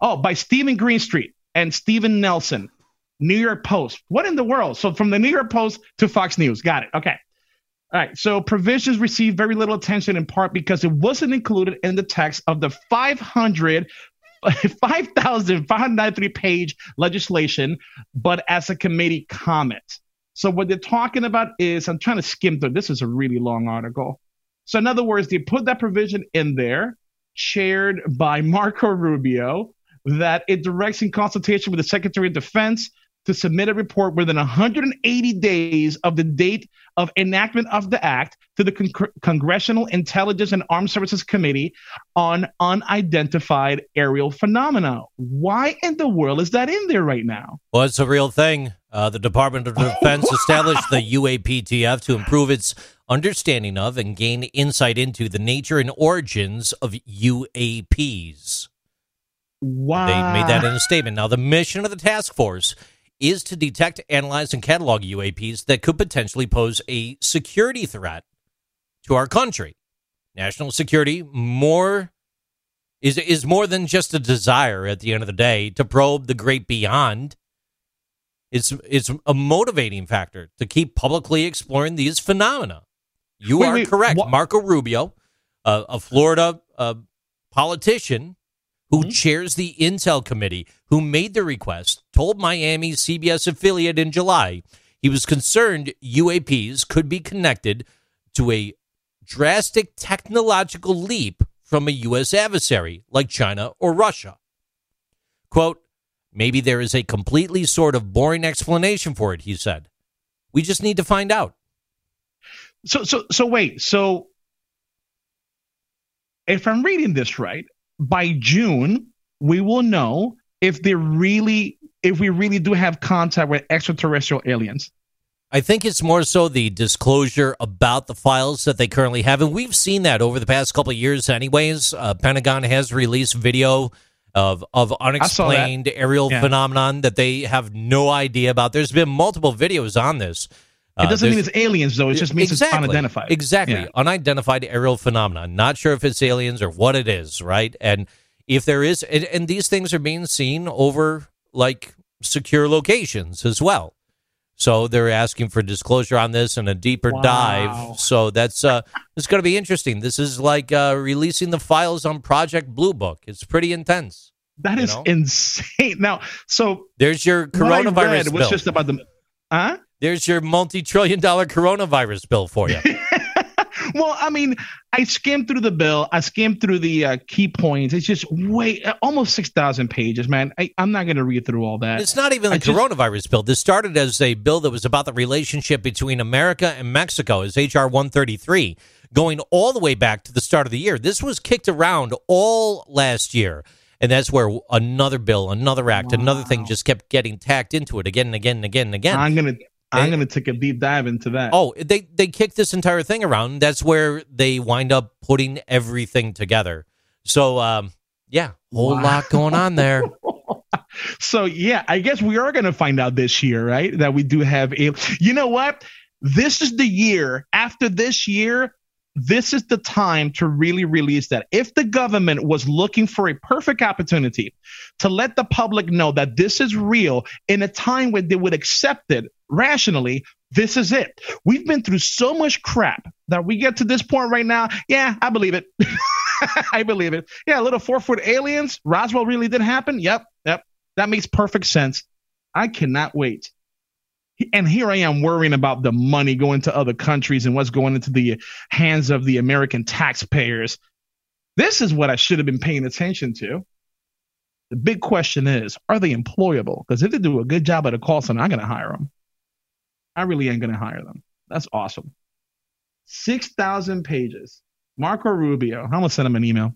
Oh, by Steven Greenstreet and Steven Nelson, New York Post. What in the world? So from the New York Post to Fox News. Got it. Okay. All right. So provisions received very little attention in part because it wasn't included in the text of the 500 5,593 page legislation, but as a committee comment. So what they're talking about is I'm trying to skim through. This is a really long article. So in other words, they put that provision in there, chaired by Marco Rubio, that it directs in consultation with the Secretary of Defense to submit a report within 180 days of the date of enactment of the act to the Con- Congressional Intelligence and Armed Services Committee on Unidentified Aerial Phenomena. Why in the world is that in there right now? Well, it's a real thing. Uh, the Department of Defense established the UAPTF to improve its understanding of and gain insight into the nature and origins of UAPs. Wow. They made that in a statement. Now, the mission of the task force is to detect, analyze, and catalog UAPs that could potentially pose a security threat to our country. National security more is is more than just a desire at the end of the day to probe the great beyond. It's it's a motivating factor to keep publicly exploring these phenomena. You Wait, are wait, correct. what- Marco Rubio, uh, a Florida uh, politician who Mhm. chairs the Intel Committee, who made the request, told Miami's CBS affiliate in July he was concerned UAPs could be connected to a drastic technological leap from a U.S. adversary like China or Russia. Quote, maybe there is a completely sort of boring explanation for it, he said. We just need to find out. So so so wait. So if I'm reading this right, by June we will know if they really if we really do have contact with extraterrestrial aliens. I think it's more so the disclosure about the files that they currently have, and we've seen that over the past couple of years. Anyways, uh, Pentagon has released video of of unexplained aerial Yeah. phenomenon that they have no idea about. There's been multiple videos on this. It Uh, doesn't mean it's aliens though. It just means exactly. it's unidentified. Exactly. Yeah. Unidentified aerial phenomena. Not sure if it's aliens or what it is, right? And if there is, and, and these things are being seen over like secure locations as well. So they're asking for disclosure on this and a deeper Wow. dive. So that's uh, it's going to be interesting. This is like uh, releasing the files on Project Blue Book. It's pretty intense. That is know? insane. Now, so There's your what I coronavirus read was bill. just about the huh? There's your multi-trillion dollar coronavirus bill for you. well, I mean, I skimmed through the bill. I skimmed through the uh, key points. It's just way almost six thousand pages, man. I, I'm not going to read through all that. It's not even the I just- coronavirus bill. This started as a bill that was about the relationship between America and Mexico, as HR 133, going all the way back to the start of the year. This was kicked around all last year. And that's where another bill, another act, another thing just kept getting tacked into it again and again and again and again. I'm gonna I'm gonna take a deep dive into that. Oh, they they kicked this entire thing around. That's where they wind up putting everything together. So, um, yeah, whole Wow. lot going on there. so yeah, I guess we are gonna find out this year, right? That we do have a. You know what? This is the year. After this year, this is the time to really release that. If the government was looking for a perfect opportunity to let the public know that this is real in a time when they would accept it rationally, this is it. We've been through so much crap that we get to this point right now. Yeah, I believe it. I believe it. Yeah, little four foot aliens. Roswell really did happen. Yep, yep. That makes perfect sense. I cannot wait. And here I am worrying about the money going to other countries and what's going into the hands of the American taxpayers. This is what I should have been paying attention to. The big question is, are they employable? Because if they do a good job at a call center, I'm going to hire them. I really ain't going to hire them. That's awesome. 6,000 pages. Marco Rubio. I'm going to send him an email.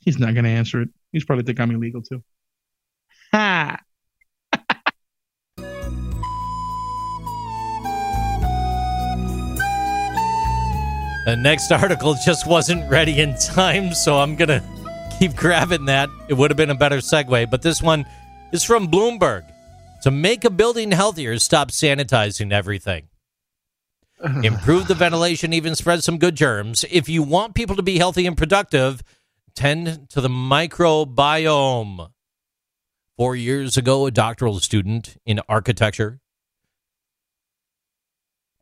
He's not going to answer it. He's probably think I'm illegal too. Ha! The next article just wasn't ready in time, so I'm going to keep grabbing that. It would have been a better segue, but this one is from Bloomberg. To make a building healthier, stop sanitizing everything. Improve the ventilation, even spread some good germs. If you want people to be healthy and productive, tend to the microbiome. Four years ago, a doctoral student in architecture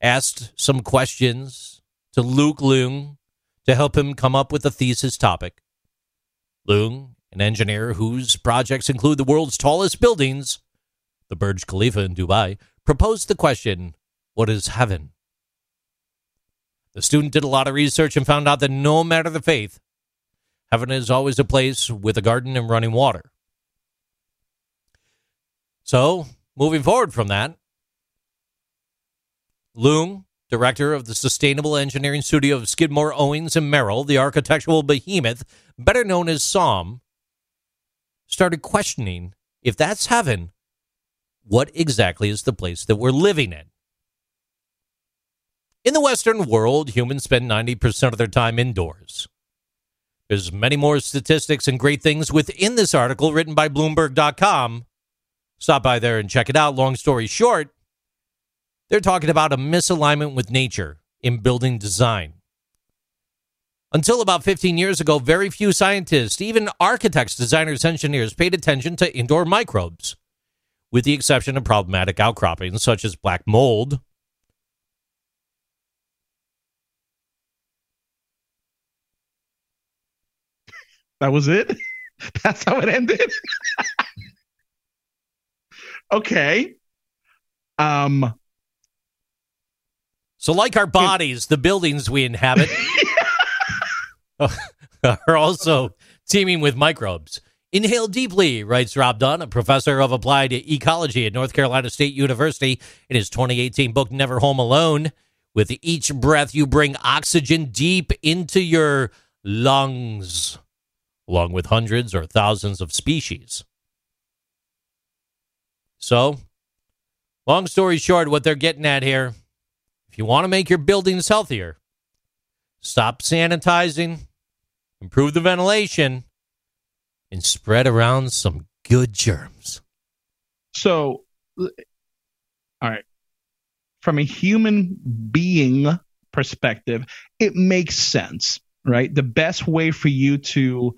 asked some questions to Luke Leung to help him come up with a thesis topic. Leung, an engineer whose projects include the world's tallest buildings, the Burj Khalifa in Dubai, proposed the question What is heaven? The student did a lot of research and found out that no matter the faith, heaven is always a place with a garden and running water. So, moving forward from that, Leung director of the sustainable engineering studio of Skidmore, Owings, and Merrill, the architectural behemoth, better known as SOM, started questioning if that's heaven, what exactly is the place that we're living in? In the Western world, humans spend 90% of their time indoors. There's many more statistics and great things within this article written by Bloomberg.com. Stop by there and check it out. Long story short, they're talking about a misalignment with nature in building design. Until about 15 years ago, very few scientists, even architects, designers, engineers, paid attention to indoor microbes, with the exception of problematic outcroppings such as black mold. That was it? That's how it ended? okay. Um so like our bodies, the buildings we inhabit are also teeming with microbes. Inhale deeply, writes Rob Dunn, a professor of applied ecology at North Carolina State University, in his 2018 book, Never Home Alone. With each breath, you bring oxygen deep into your lungs, along with hundreds or thousands of species. So, long story short, what they're getting at here if you want to make your buildings healthier, stop sanitizing, improve the ventilation, and spread around some good germs. So, all right. From a human being perspective, it makes sense, right? The best way for you to,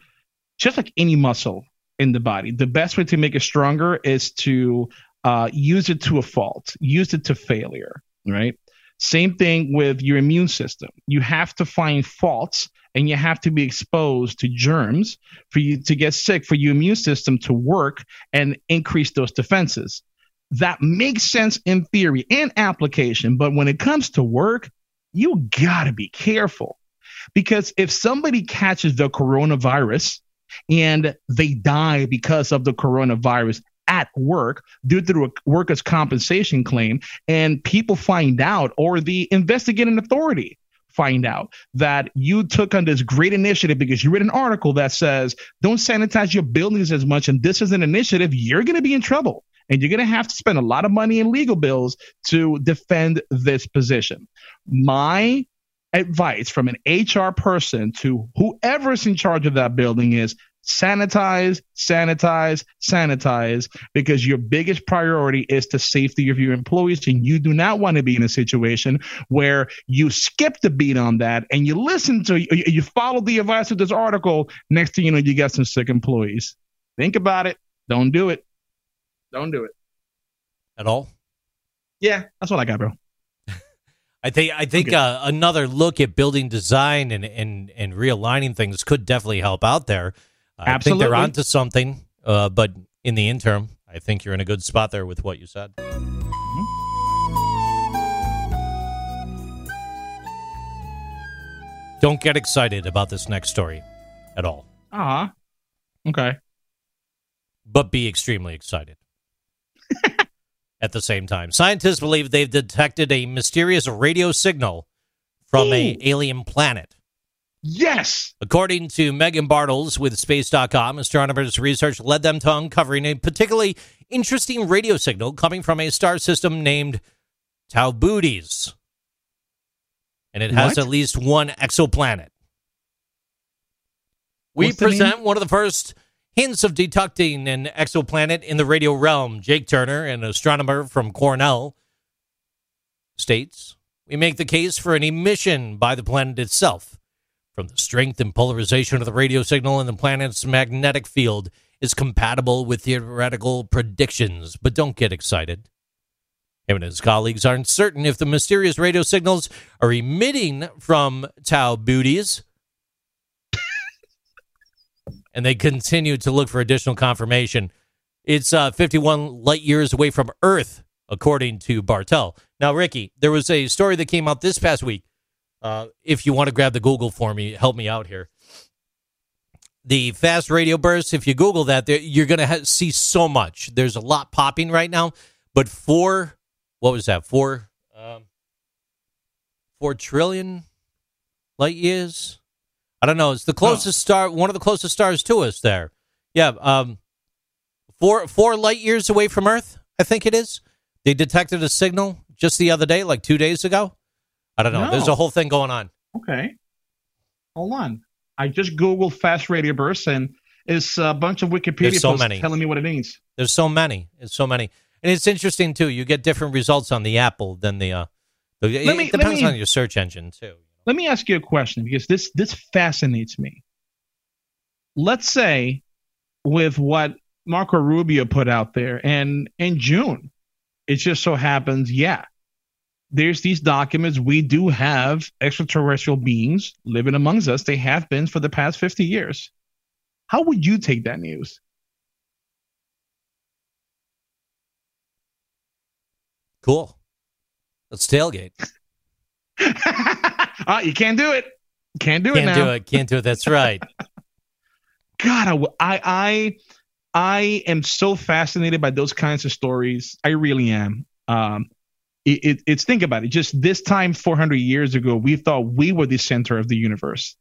just like any muscle in the body, the best way to make it stronger is to uh, use it to a fault, use it to failure, right? Same thing with your immune system. You have to find faults and you have to be exposed to germs for you to get sick, for your immune system to work and increase those defenses. That makes sense in theory and application, but when it comes to work, you gotta be careful. Because if somebody catches the coronavirus and they die because of the coronavirus, at work due to a workers' compensation claim, and people find out, or the investigating authority find out that you took on this great initiative because you read an article that says don't sanitize your buildings as much, and this is an initiative, you're going to be in trouble. And you're going to have to spend a lot of money in legal bills to defend this position. My advice from an HR person to whoever's in charge of that building is sanitize, sanitize, sanitize, because your biggest priority is the safety of your employees. And you do not want to be in a situation where you skip the beat on that and you listen to, you follow the advice of this article. Next thing you know, you got some sick employees. Think about it. Don't do it. Don't do it. At all? Yeah, that's what I got, bro. I think I think okay. uh, another look at building design and, and and realigning things could definitely help out there. I Absolutely. think they're onto something, uh, but in the interim, I think you're in a good spot there with what you said. Mm-hmm. Don't get excited about this next story at all. Ah, uh-huh. okay. But be extremely excited at the same time. Scientists believe they've detected a mysterious radio signal from Ooh. a alien planet. Yes. According to Meghan Bartels with Space.com, astronomers' research led them to uncovering a particularly interesting radio signal coming from a star system named Tau Boötis. And it has what? at least one exoplanet. We What's present one of the first hints of detecting an exoplanet in the radio realm. Jake Turner, an astronomer from Cornell, states We make the case for an emission by the planet itself from the strength and polarization of the radio signal in the planet's magnetic field is compatible with theoretical predictions, but don't get excited. Him and his colleagues aren't certain if the mysterious radio signals are emitting from Tau Boötis. and they continue to look for additional confirmation. It's uh, 51 light years away from Earth, according to Bartel. Now, Ricky, there was a story that came out this past week uh, if you want to grab the Google for me, help me out here. The fast radio bursts, if you Google that, you're going to ha- see so much. There's a lot popping right now, but four, what was that? Four, um, four trillion light years. I don't know. It's the closest star, one of the closest stars to us. There, yeah. Um, four four light years away from Earth. I think it is. They detected a signal just the other day, like two days ago. I don't know. No. There's a whole thing going on. Okay. Hold on. I just Googled fast radio bursts and it's a bunch of Wikipedia so posts many. telling me what it means. There's so many. It's so many, and it's interesting too. You get different results on the Apple than the. Uh, the it, Let me- it depends let me- on your search engine too. Let me ask you a question because this this fascinates me. Let's say with what Marco Rubio put out there and in June, it just so happens, yeah. There's these documents. We do have extraterrestrial beings living amongst us. They have been for the past 50 years. How would you take that news? Cool. Let's tailgate. Ah, you can't do it. Can't do it Can't now. do it. Can't do it. That's right. God, I, I, I am so fascinated by those kinds of stories. I really am. Um, it, it, it's think about it. Just this time, 400 years ago, we thought we were the center of the universe,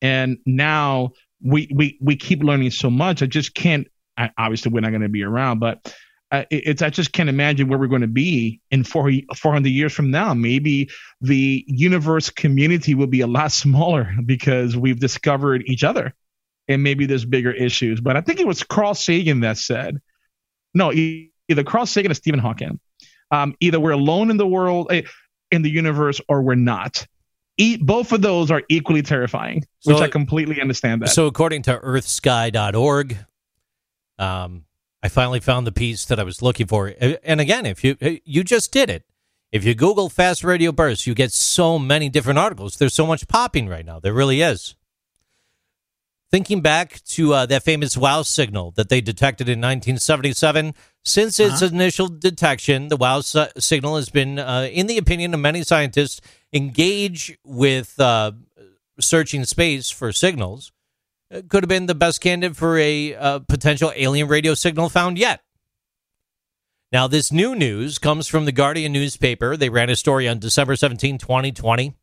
and now we we we keep learning so much. I just can't. I, obviously, we're not going to be around, but. Uh, it, it's I just can't imagine where we're going to be in four, 400 years from now. Maybe the universe community will be a lot smaller because we've discovered each other and maybe there's bigger issues. But I think it was Carl Sagan that said, no, either Carl Sagan or Stephen Hawking. Um, either we're alone in the world, eh, in the universe, or we're not. E- both of those are equally terrifying, which I completely understand that. So, according to EarthSky.org, um, I finally found the piece that I was looking for. And again, if you you just did it, if you Google fast radio bursts, you get so many different articles. There's so much popping right now. There really is. Thinking back to uh, that famous WOW signal that they detected in 1977, since its initial detection, the WOW si- signal has been, uh, in the opinion of many scientists, engage with uh, searching space for signals. It could have been the best candidate for a uh, potential alien radio signal found yet. Now, this new news comes from the Guardian newspaper. They ran a story on December 17, 2020.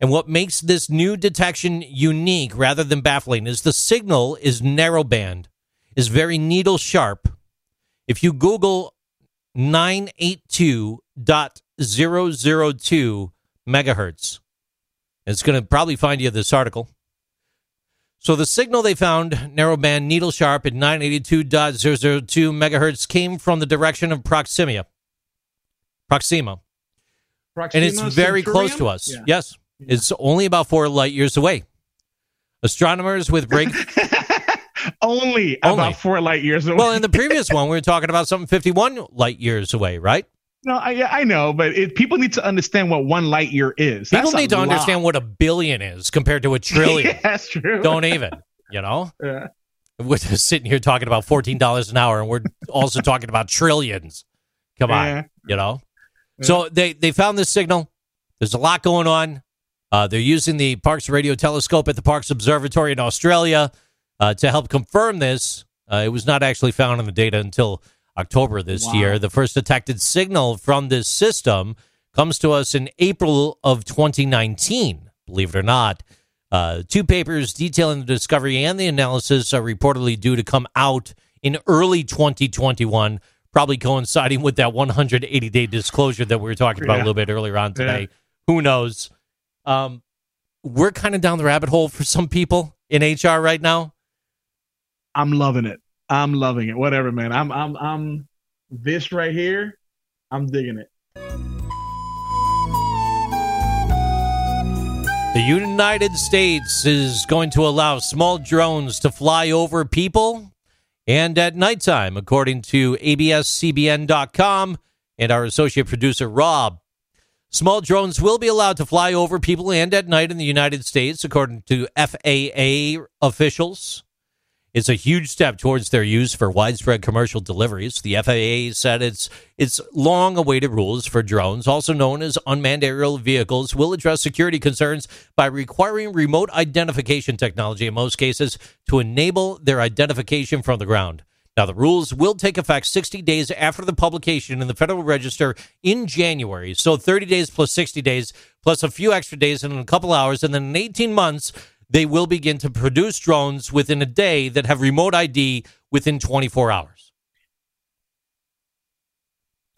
And what makes this new detection unique rather than baffling is the signal is narrowband, is very needle sharp. If you Google 982.002 megahertz, it's going to probably find you this article. So the signal they found, narrowband needle sharp at 982.002 megahertz, came from the direction of Proxima. Proxima. And it's Proxima very close to us. Yeah. Yes. It's only about four light years away. Astronomers with break. Only, Only. about four light years away. well, in the previous one, we were talking about something 51 light years away, right? no, I, I know, but it, people need to understand what one light year is. People That's a need to lot. understand what a billion is compared to a trillion. yeah, that's true. Don't even, you know? Yeah. We're just sitting here talking about $14 an hour, and we're also talking about trillions. Come on. Yeah. you know so they they found this signal there's a lot going on uh, they're using the Parkes radio telescope at the Parkes observatory in australia uh, to help confirm this uh, it was not actually found in the data until october this Wow. year the first detected signal from this system comes to us in april of 2019 believe it or not uh, two papers detailing the discovery and the analysis are reportedly due to come out in early 2021, probably coinciding with that 180 day disclosure that we were talking about a little bit earlier on today. Who knows? Um, we're kind of down the rabbit hole for some people in HR right now. I'm loving it. I'm loving it. Whatever, man. I'm I'm I'm this right here. I'm digging it. The United States is going to allow small drones to fly over people and at nighttime, according to ABSCBN.com and our associate producer, Rob. Small drones will be allowed to fly over people and at night in the United States, according to FAA officials. It's a huge step towards their use for widespread commercial deliveries. The FAA said its its long-awaited rules for drones, also known as unmanned aerial vehicles, will address security concerns by requiring remote identification technology in most cases to enable their identification from the ground. Now, the rules will take effect 60 days after the publication in the Federal Register in January. So 30 days plus 60 days plus a few extra days and in a couple hours. And then in 18 months, they will begin to produce drones within a day that have remote ID within 24 hours.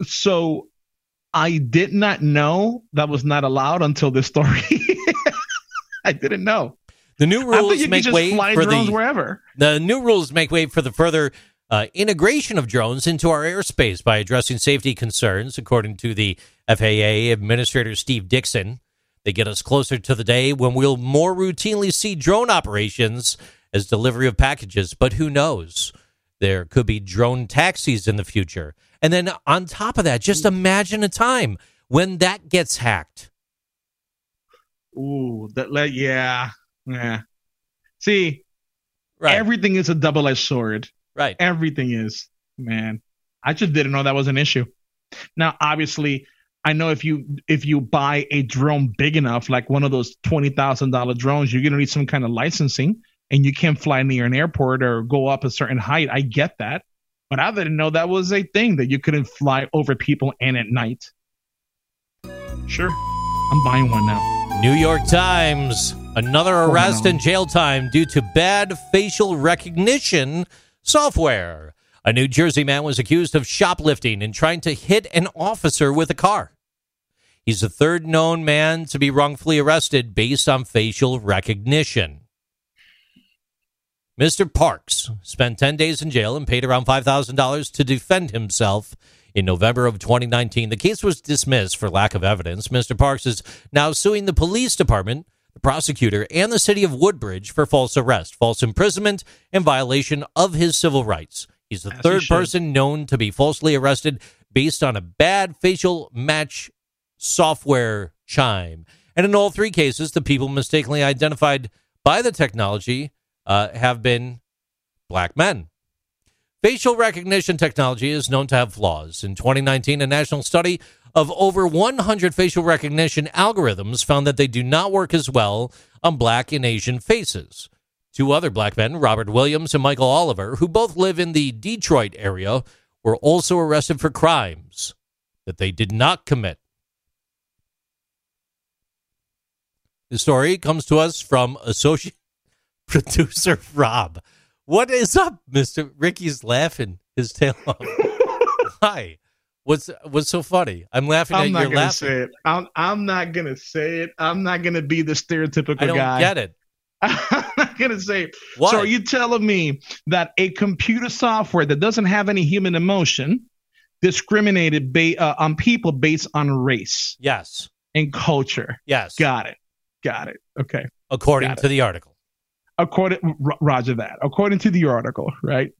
So I did not know that was not allowed until this story. I didn't know. The new rules make way for the wherever. The new rules make way for the further uh, integration of drones into our airspace by addressing safety concerns, according to the FAA Administrator Steve Dickson. They get us closer to the day when we'll more routinely see drone operations as delivery of packages, but who knows? There could be drone taxis in the future. And then on top of that, just imagine a time when that gets hacked. Ooh, that yeah, yeah. See, right. everything is a double-edged sword. Right. Everything is, man. I just didn't know that was an issue. Now, obviously, I know if you if you buy a drone big enough, like one of those twenty thousand dollar drones, you're gonna need some kind of licensing, and you can't fly near an airport or go up a certain height. I get that, but I didn't know that was a thing that you couldn't fly over people and at night. Sure, I'm buying one now. New York Times. Another arrest and jail time due to bad facial recognition software. A New Jersey man was accused of shoplifting and trying to hit an officer with a car. He's the third known man to be wrongfully arrested based on facial recognition. Mr. Parks spent 10 days in jail and paid around $5,000 to defend himself in November of 2019. The case was dismissed for lack of evidence. Mr. Parks is now suing the police department, prosecutor, and the city of Woodbridge for false arrest, false imprisonment, and violation of his civil rights. He's the As third person known to be falsely arrested based on a bad facial match software chime. And in all three cases, the people mistakenly identified by the technology uh, have been black men. Facial recognition technology is known to have flaws. In 2019, a national study of over 100 facial recognition algorithms found that they do not work as well on black and Asian faces. Two other black men, Robert Williams and Michael Oliver, who both live in the Detroit area, were also arrested for crimes that they did not commit. The story comes to us from associate producer Rob. What is up, Mister Ricky's laughing his tail off? Why? What's what's so funny? I'm laughing I'm at your laughing. Say it. I'm I'm not gonna say it. I'm not gonna be the stereotypical I don't guy. Get it? I'm not gonna say. Why? So are you telling me that a computer software that doesn't have any human emotion discriminated ba- uh, on people based on race? Yes. And culture. Yes. Got it. Got it. Okay. According Got to it. the article. According, Roger that. According to the article, right?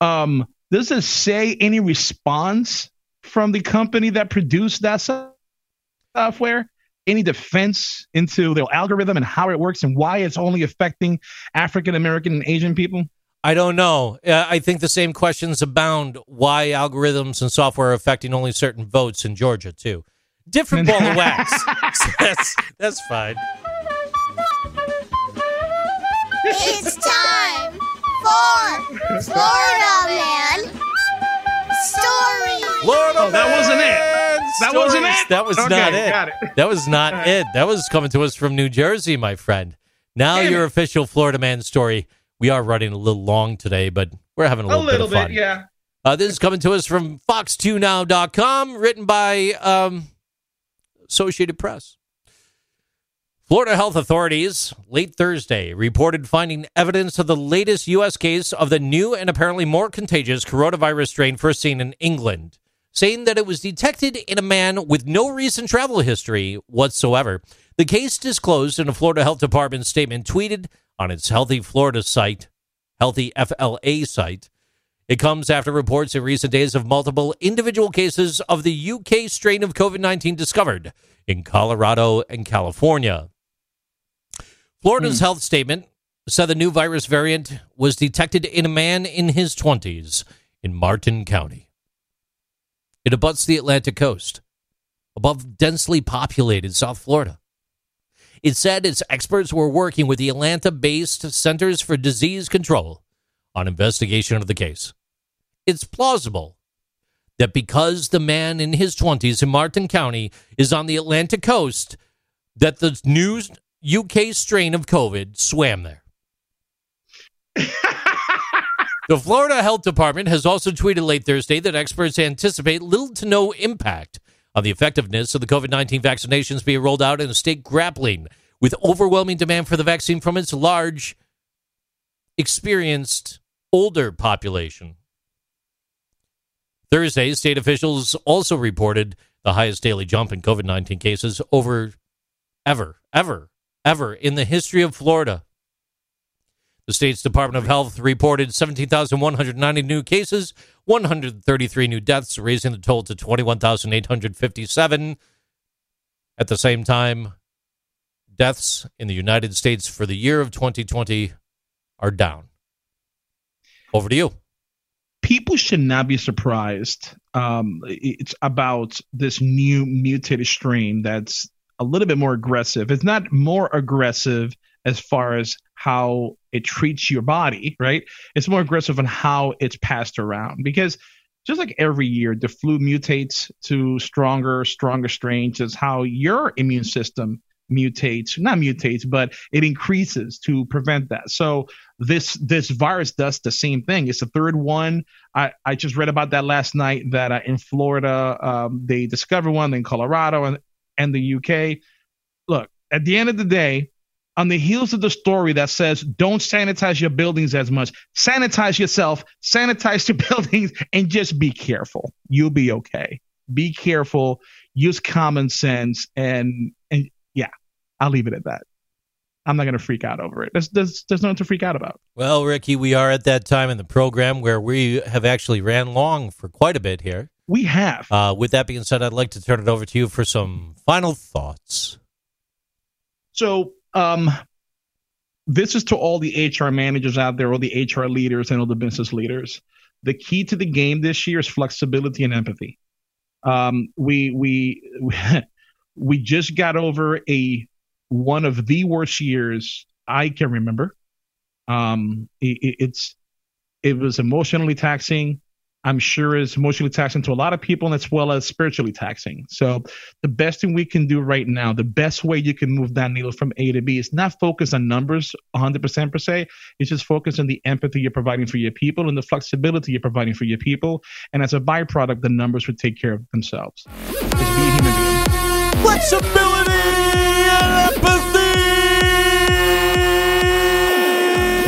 Um, does it say any response from the company that produced that software? any defense into the algorithm and how it works and why it's only affecting African American and Asian people? I don't know. Uh, I think the same questions abound why algorithms and software are affecting only certain votes in Georgia, too. Different ball of wax. that's, that's fine. It's time for Florida Man Story. Florida oh, that wasn't it. That stories. wasn't it. That was okay, not it. It. That was not right. it. That was coming to us from New Jersey, my friend. Now Damn your it. official Florida man story. We are running a little long today, but we're having a little, a little bit of fun. Bit, yeah. Uh, this is coming to us from Fox2Now.com, written by um, Associated Press. Florida health authorities late Thursday reported finding evidence of the latest U.S. case of the new and apparently more contagious coronavirus strain first seen in England saying that it was detected in a man with no recent travel history whatsoever. The case disclosed in a Florida Health Department statement tweeted on its Healthy Florida site, Healthy FLA site. It comes after reports in recent days of multiple individual cases of the UK strain of COVID 19 discovered in Colorado and California. Florida's hmm. health statement said the new virus variant was detected in a man in his 20s in Martin County. It abuts the Atlantic coast, above densely populated South Florida. It said its experts were working with the Atlanta based Centers for Disease Control on investigation of the case. It's plausible that because the man in his 20s in Martin County is on the Atlantic coast, that the new UK strain of COVID swam there. the Florida Health Department has also tweeted late Thursday that experts anticipate little to no impact on the effectiveness of the COVID 19 vaccinations being rolled out in a state grappling with overwhelming demand for the vaccine from its large, experienced, older population. Thursday, state officials also reported the highest daily jump in COVID 19 cases over ever, ever, ever in the history of Florida. The state's Department of Health reported 17,190 new cases, 133 new deaths, raising the total to 21,857. At the same time, deaths in the United States for the year of 2020 are down. Over to you. People should not be surprised. Um, it's about this new mutated strain that's a little bit more aggressive. It's not more aggressive as far as how it treats your body, right? It's more aggressive on how it's passed around because just like every year, the flu mutates to stronger, stronger strains. Is how your immune system mutates, not mutates, but it increases to prevent that. So this this virus does the same thing. It's the third one. I, I just read about that last night that uh, in Florida um, they discovered one, in Colorado and and the UK. Look, at the end of the day, on the heels of the story that says don't sanitize your buildings as much, sanitize yourself, sanitize your buildings, and just be careful. You'll be okay. Be careful. Use common sense, and and yeah, I'll leave it at that. I'm not going to freak out over it. There's, there's, there's nothing to freak out about. Well, Ricky, we are at that time in the program where we have actually ran long for quite a bit here. We have. Uh, with that being said, I'd like to turn it over to you for some final thoughts. So, um, this is to all the HR managers out there, all the HR leaders, and all the business leaders. The key to the game this year is flexibility and empathy. Um, we we we just got over a one of the worst years I can remember. Um, it, it's it was emotionally taxing. I'm sure is emotionally taxing to a lot of people as well as spiritually taxing. So the best thing we can do right now, the best way you can move that needle from A to B is not focus on numbers 100% per se. It's just focus on the empathy you're providing for your people and the flexibility you're providing for your people. And as a byproduct, the numbers would take care of themselves. Just be a human being. Flexibility and empathy.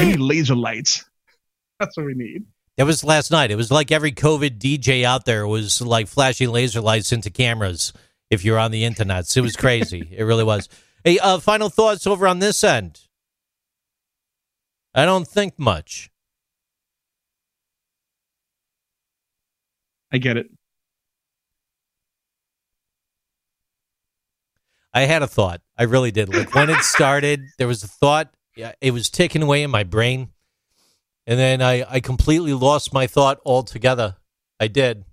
We need laser lights. That's what we need. It was last night. It was like every COVID DJ out there was like flashing laser lights into cameras if you're on the internet. It was crazy. it really was. Hey, uh, final thoughts over on this end. I don't think much. I get it. I had a thought. I really did. Like when it started, there was a thought. Yeah, it was ticking away in my brain and then I, I completely lost my thought altogether. I did.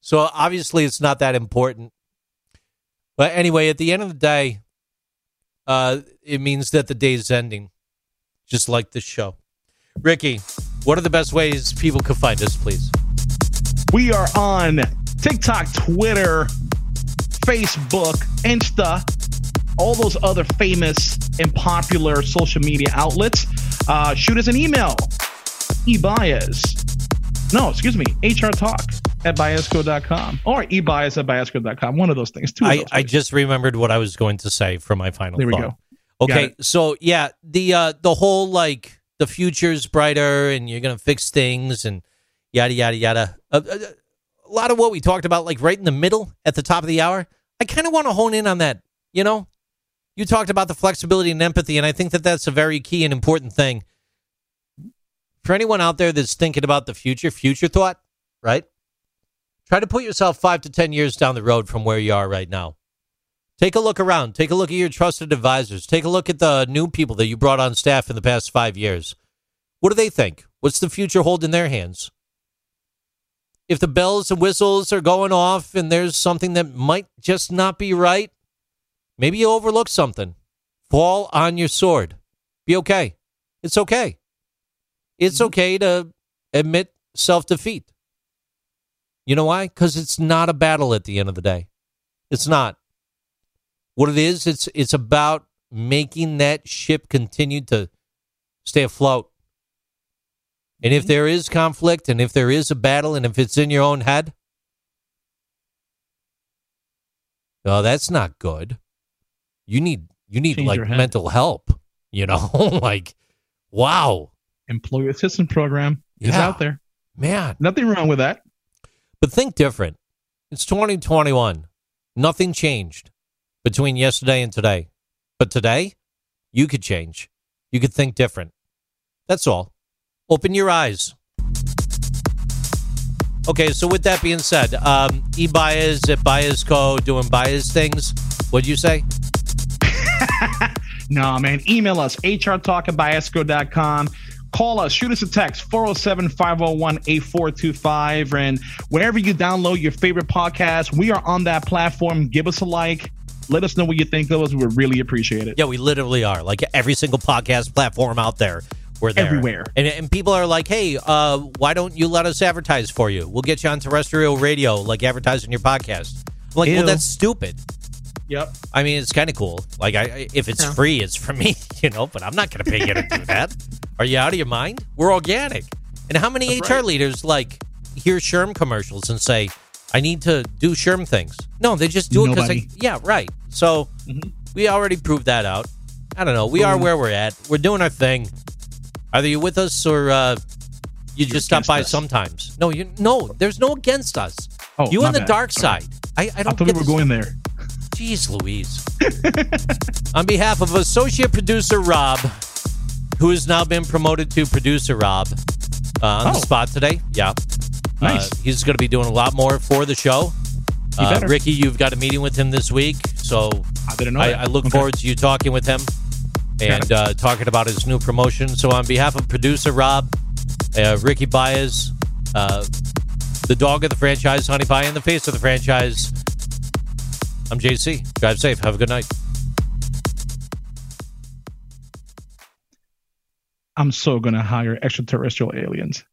So obviously, it's not that important. But anyway, at the end of the day, uh, it means that the day is ending, just like this show. Ricky, what are the best ways people can find us, please? We are on TikTok, Twitter, Facebook, Insta, all those other famous and popular social media outlets. Uh, shoot us an email eBaez. No, excuse me, HR Talk at baezco.com or eBaez at baezco.com. One of those things. Two I, I just remembered what I was going to say for my final There we thought. go. Okay, so yeah, the uh the whole like the future's brighter and you're gonna fix things and yada yada yada. Uh, uh, a lot of what we talked about, like right in the middle at the top of the hour, I kind of want to hone in on that. You know, you talked about the flexibility and empathy, and I think that that's a very key and important thing for anyone out there that's thinking about the future, future thought, right? Try to put yourself five to 10 years down the road from where you are right now. Take a look around. Take a look at your trusted advisors. Take a look at the new people that you brought on staff in the past five years. What do they think? What's the future hold in their hands? If the bells and whistles are going off and there's something that might just not be right, maybe you overlook something. Fall on your sword. Be okay. It's okay. It's mm-hmm. okay to admit self defeat. You know why? Because it's not a battle at the end of the day. It's not. What it is, it's it's about making that ship continue to stay afloat. And if mm-hmm. there is conflict and if there is a battle and if it's in your own head, oh, that's not good. You need you need Change like mental help, you know? like wow. Employee assistance program is Yeah. out there. Man, Nothing wrong with that. But think different. It's 2021. Nothing changed between yesterday and today. But today, you could change. You could think different. That's all. Open your eyes. Okay, so with that being said, um, E Baez at Baezco doing Baez things. What'd you say? No, man. Email us, hrtalk at baezco.com. Call us, shoot us a text, 407 501 8425. And wherever you download your favorite podcast, we are on that platform. Give us a like. Let us know what you think of us. We would really appreciate it. Yeah, we literally are. Like every single podcast platform out there, we're there. Everywhere. And, and people are like, hey, uh, why don't you let us advertise for you? We'll get you on terrestrial radio, like advertising your podcast. I'm like, Ew. well, that's stupid. Yep. I mean, it's kind of cool. Like, I, I if it's Yeah. free, it's for me, you know. But I'm not going to pay you to do that. Are you out of your mind? We're organic. And how many That's HR right. leaders like hear SHRM commercials and say, "I need to do SHRM things"? No, they just do it because they. Yeah, right. So Mhm. we already proved that out. I don't know. We are where we're at. We're doing our thing. Either you with us or uh, you just stop by us. sometimes. sometimes. No, you no. There's no against us. Oh, you on the bad. dark side. I, I I don't I thought we were this- going there. Jeez Louise. On behalf of associate producer Rob, who has now been promoted to producer Rob uh, on the Oh. spot today. Yeah. Nice. Uh, he's going to be doing a lot more for the show. Uh. Ricky, you've got a meeting with him this week. So I. I. I look Okay. forward to you talking with him and uh, talking about his new promotion. So, on behalf of producer Rob, uh, Ricky Baez, uh, the dog of the franchise, Honey Pie, and the face of the franchise, I'm JC. Drive safe. Have a good night. I'm so going to hire extraterrestrial aliens.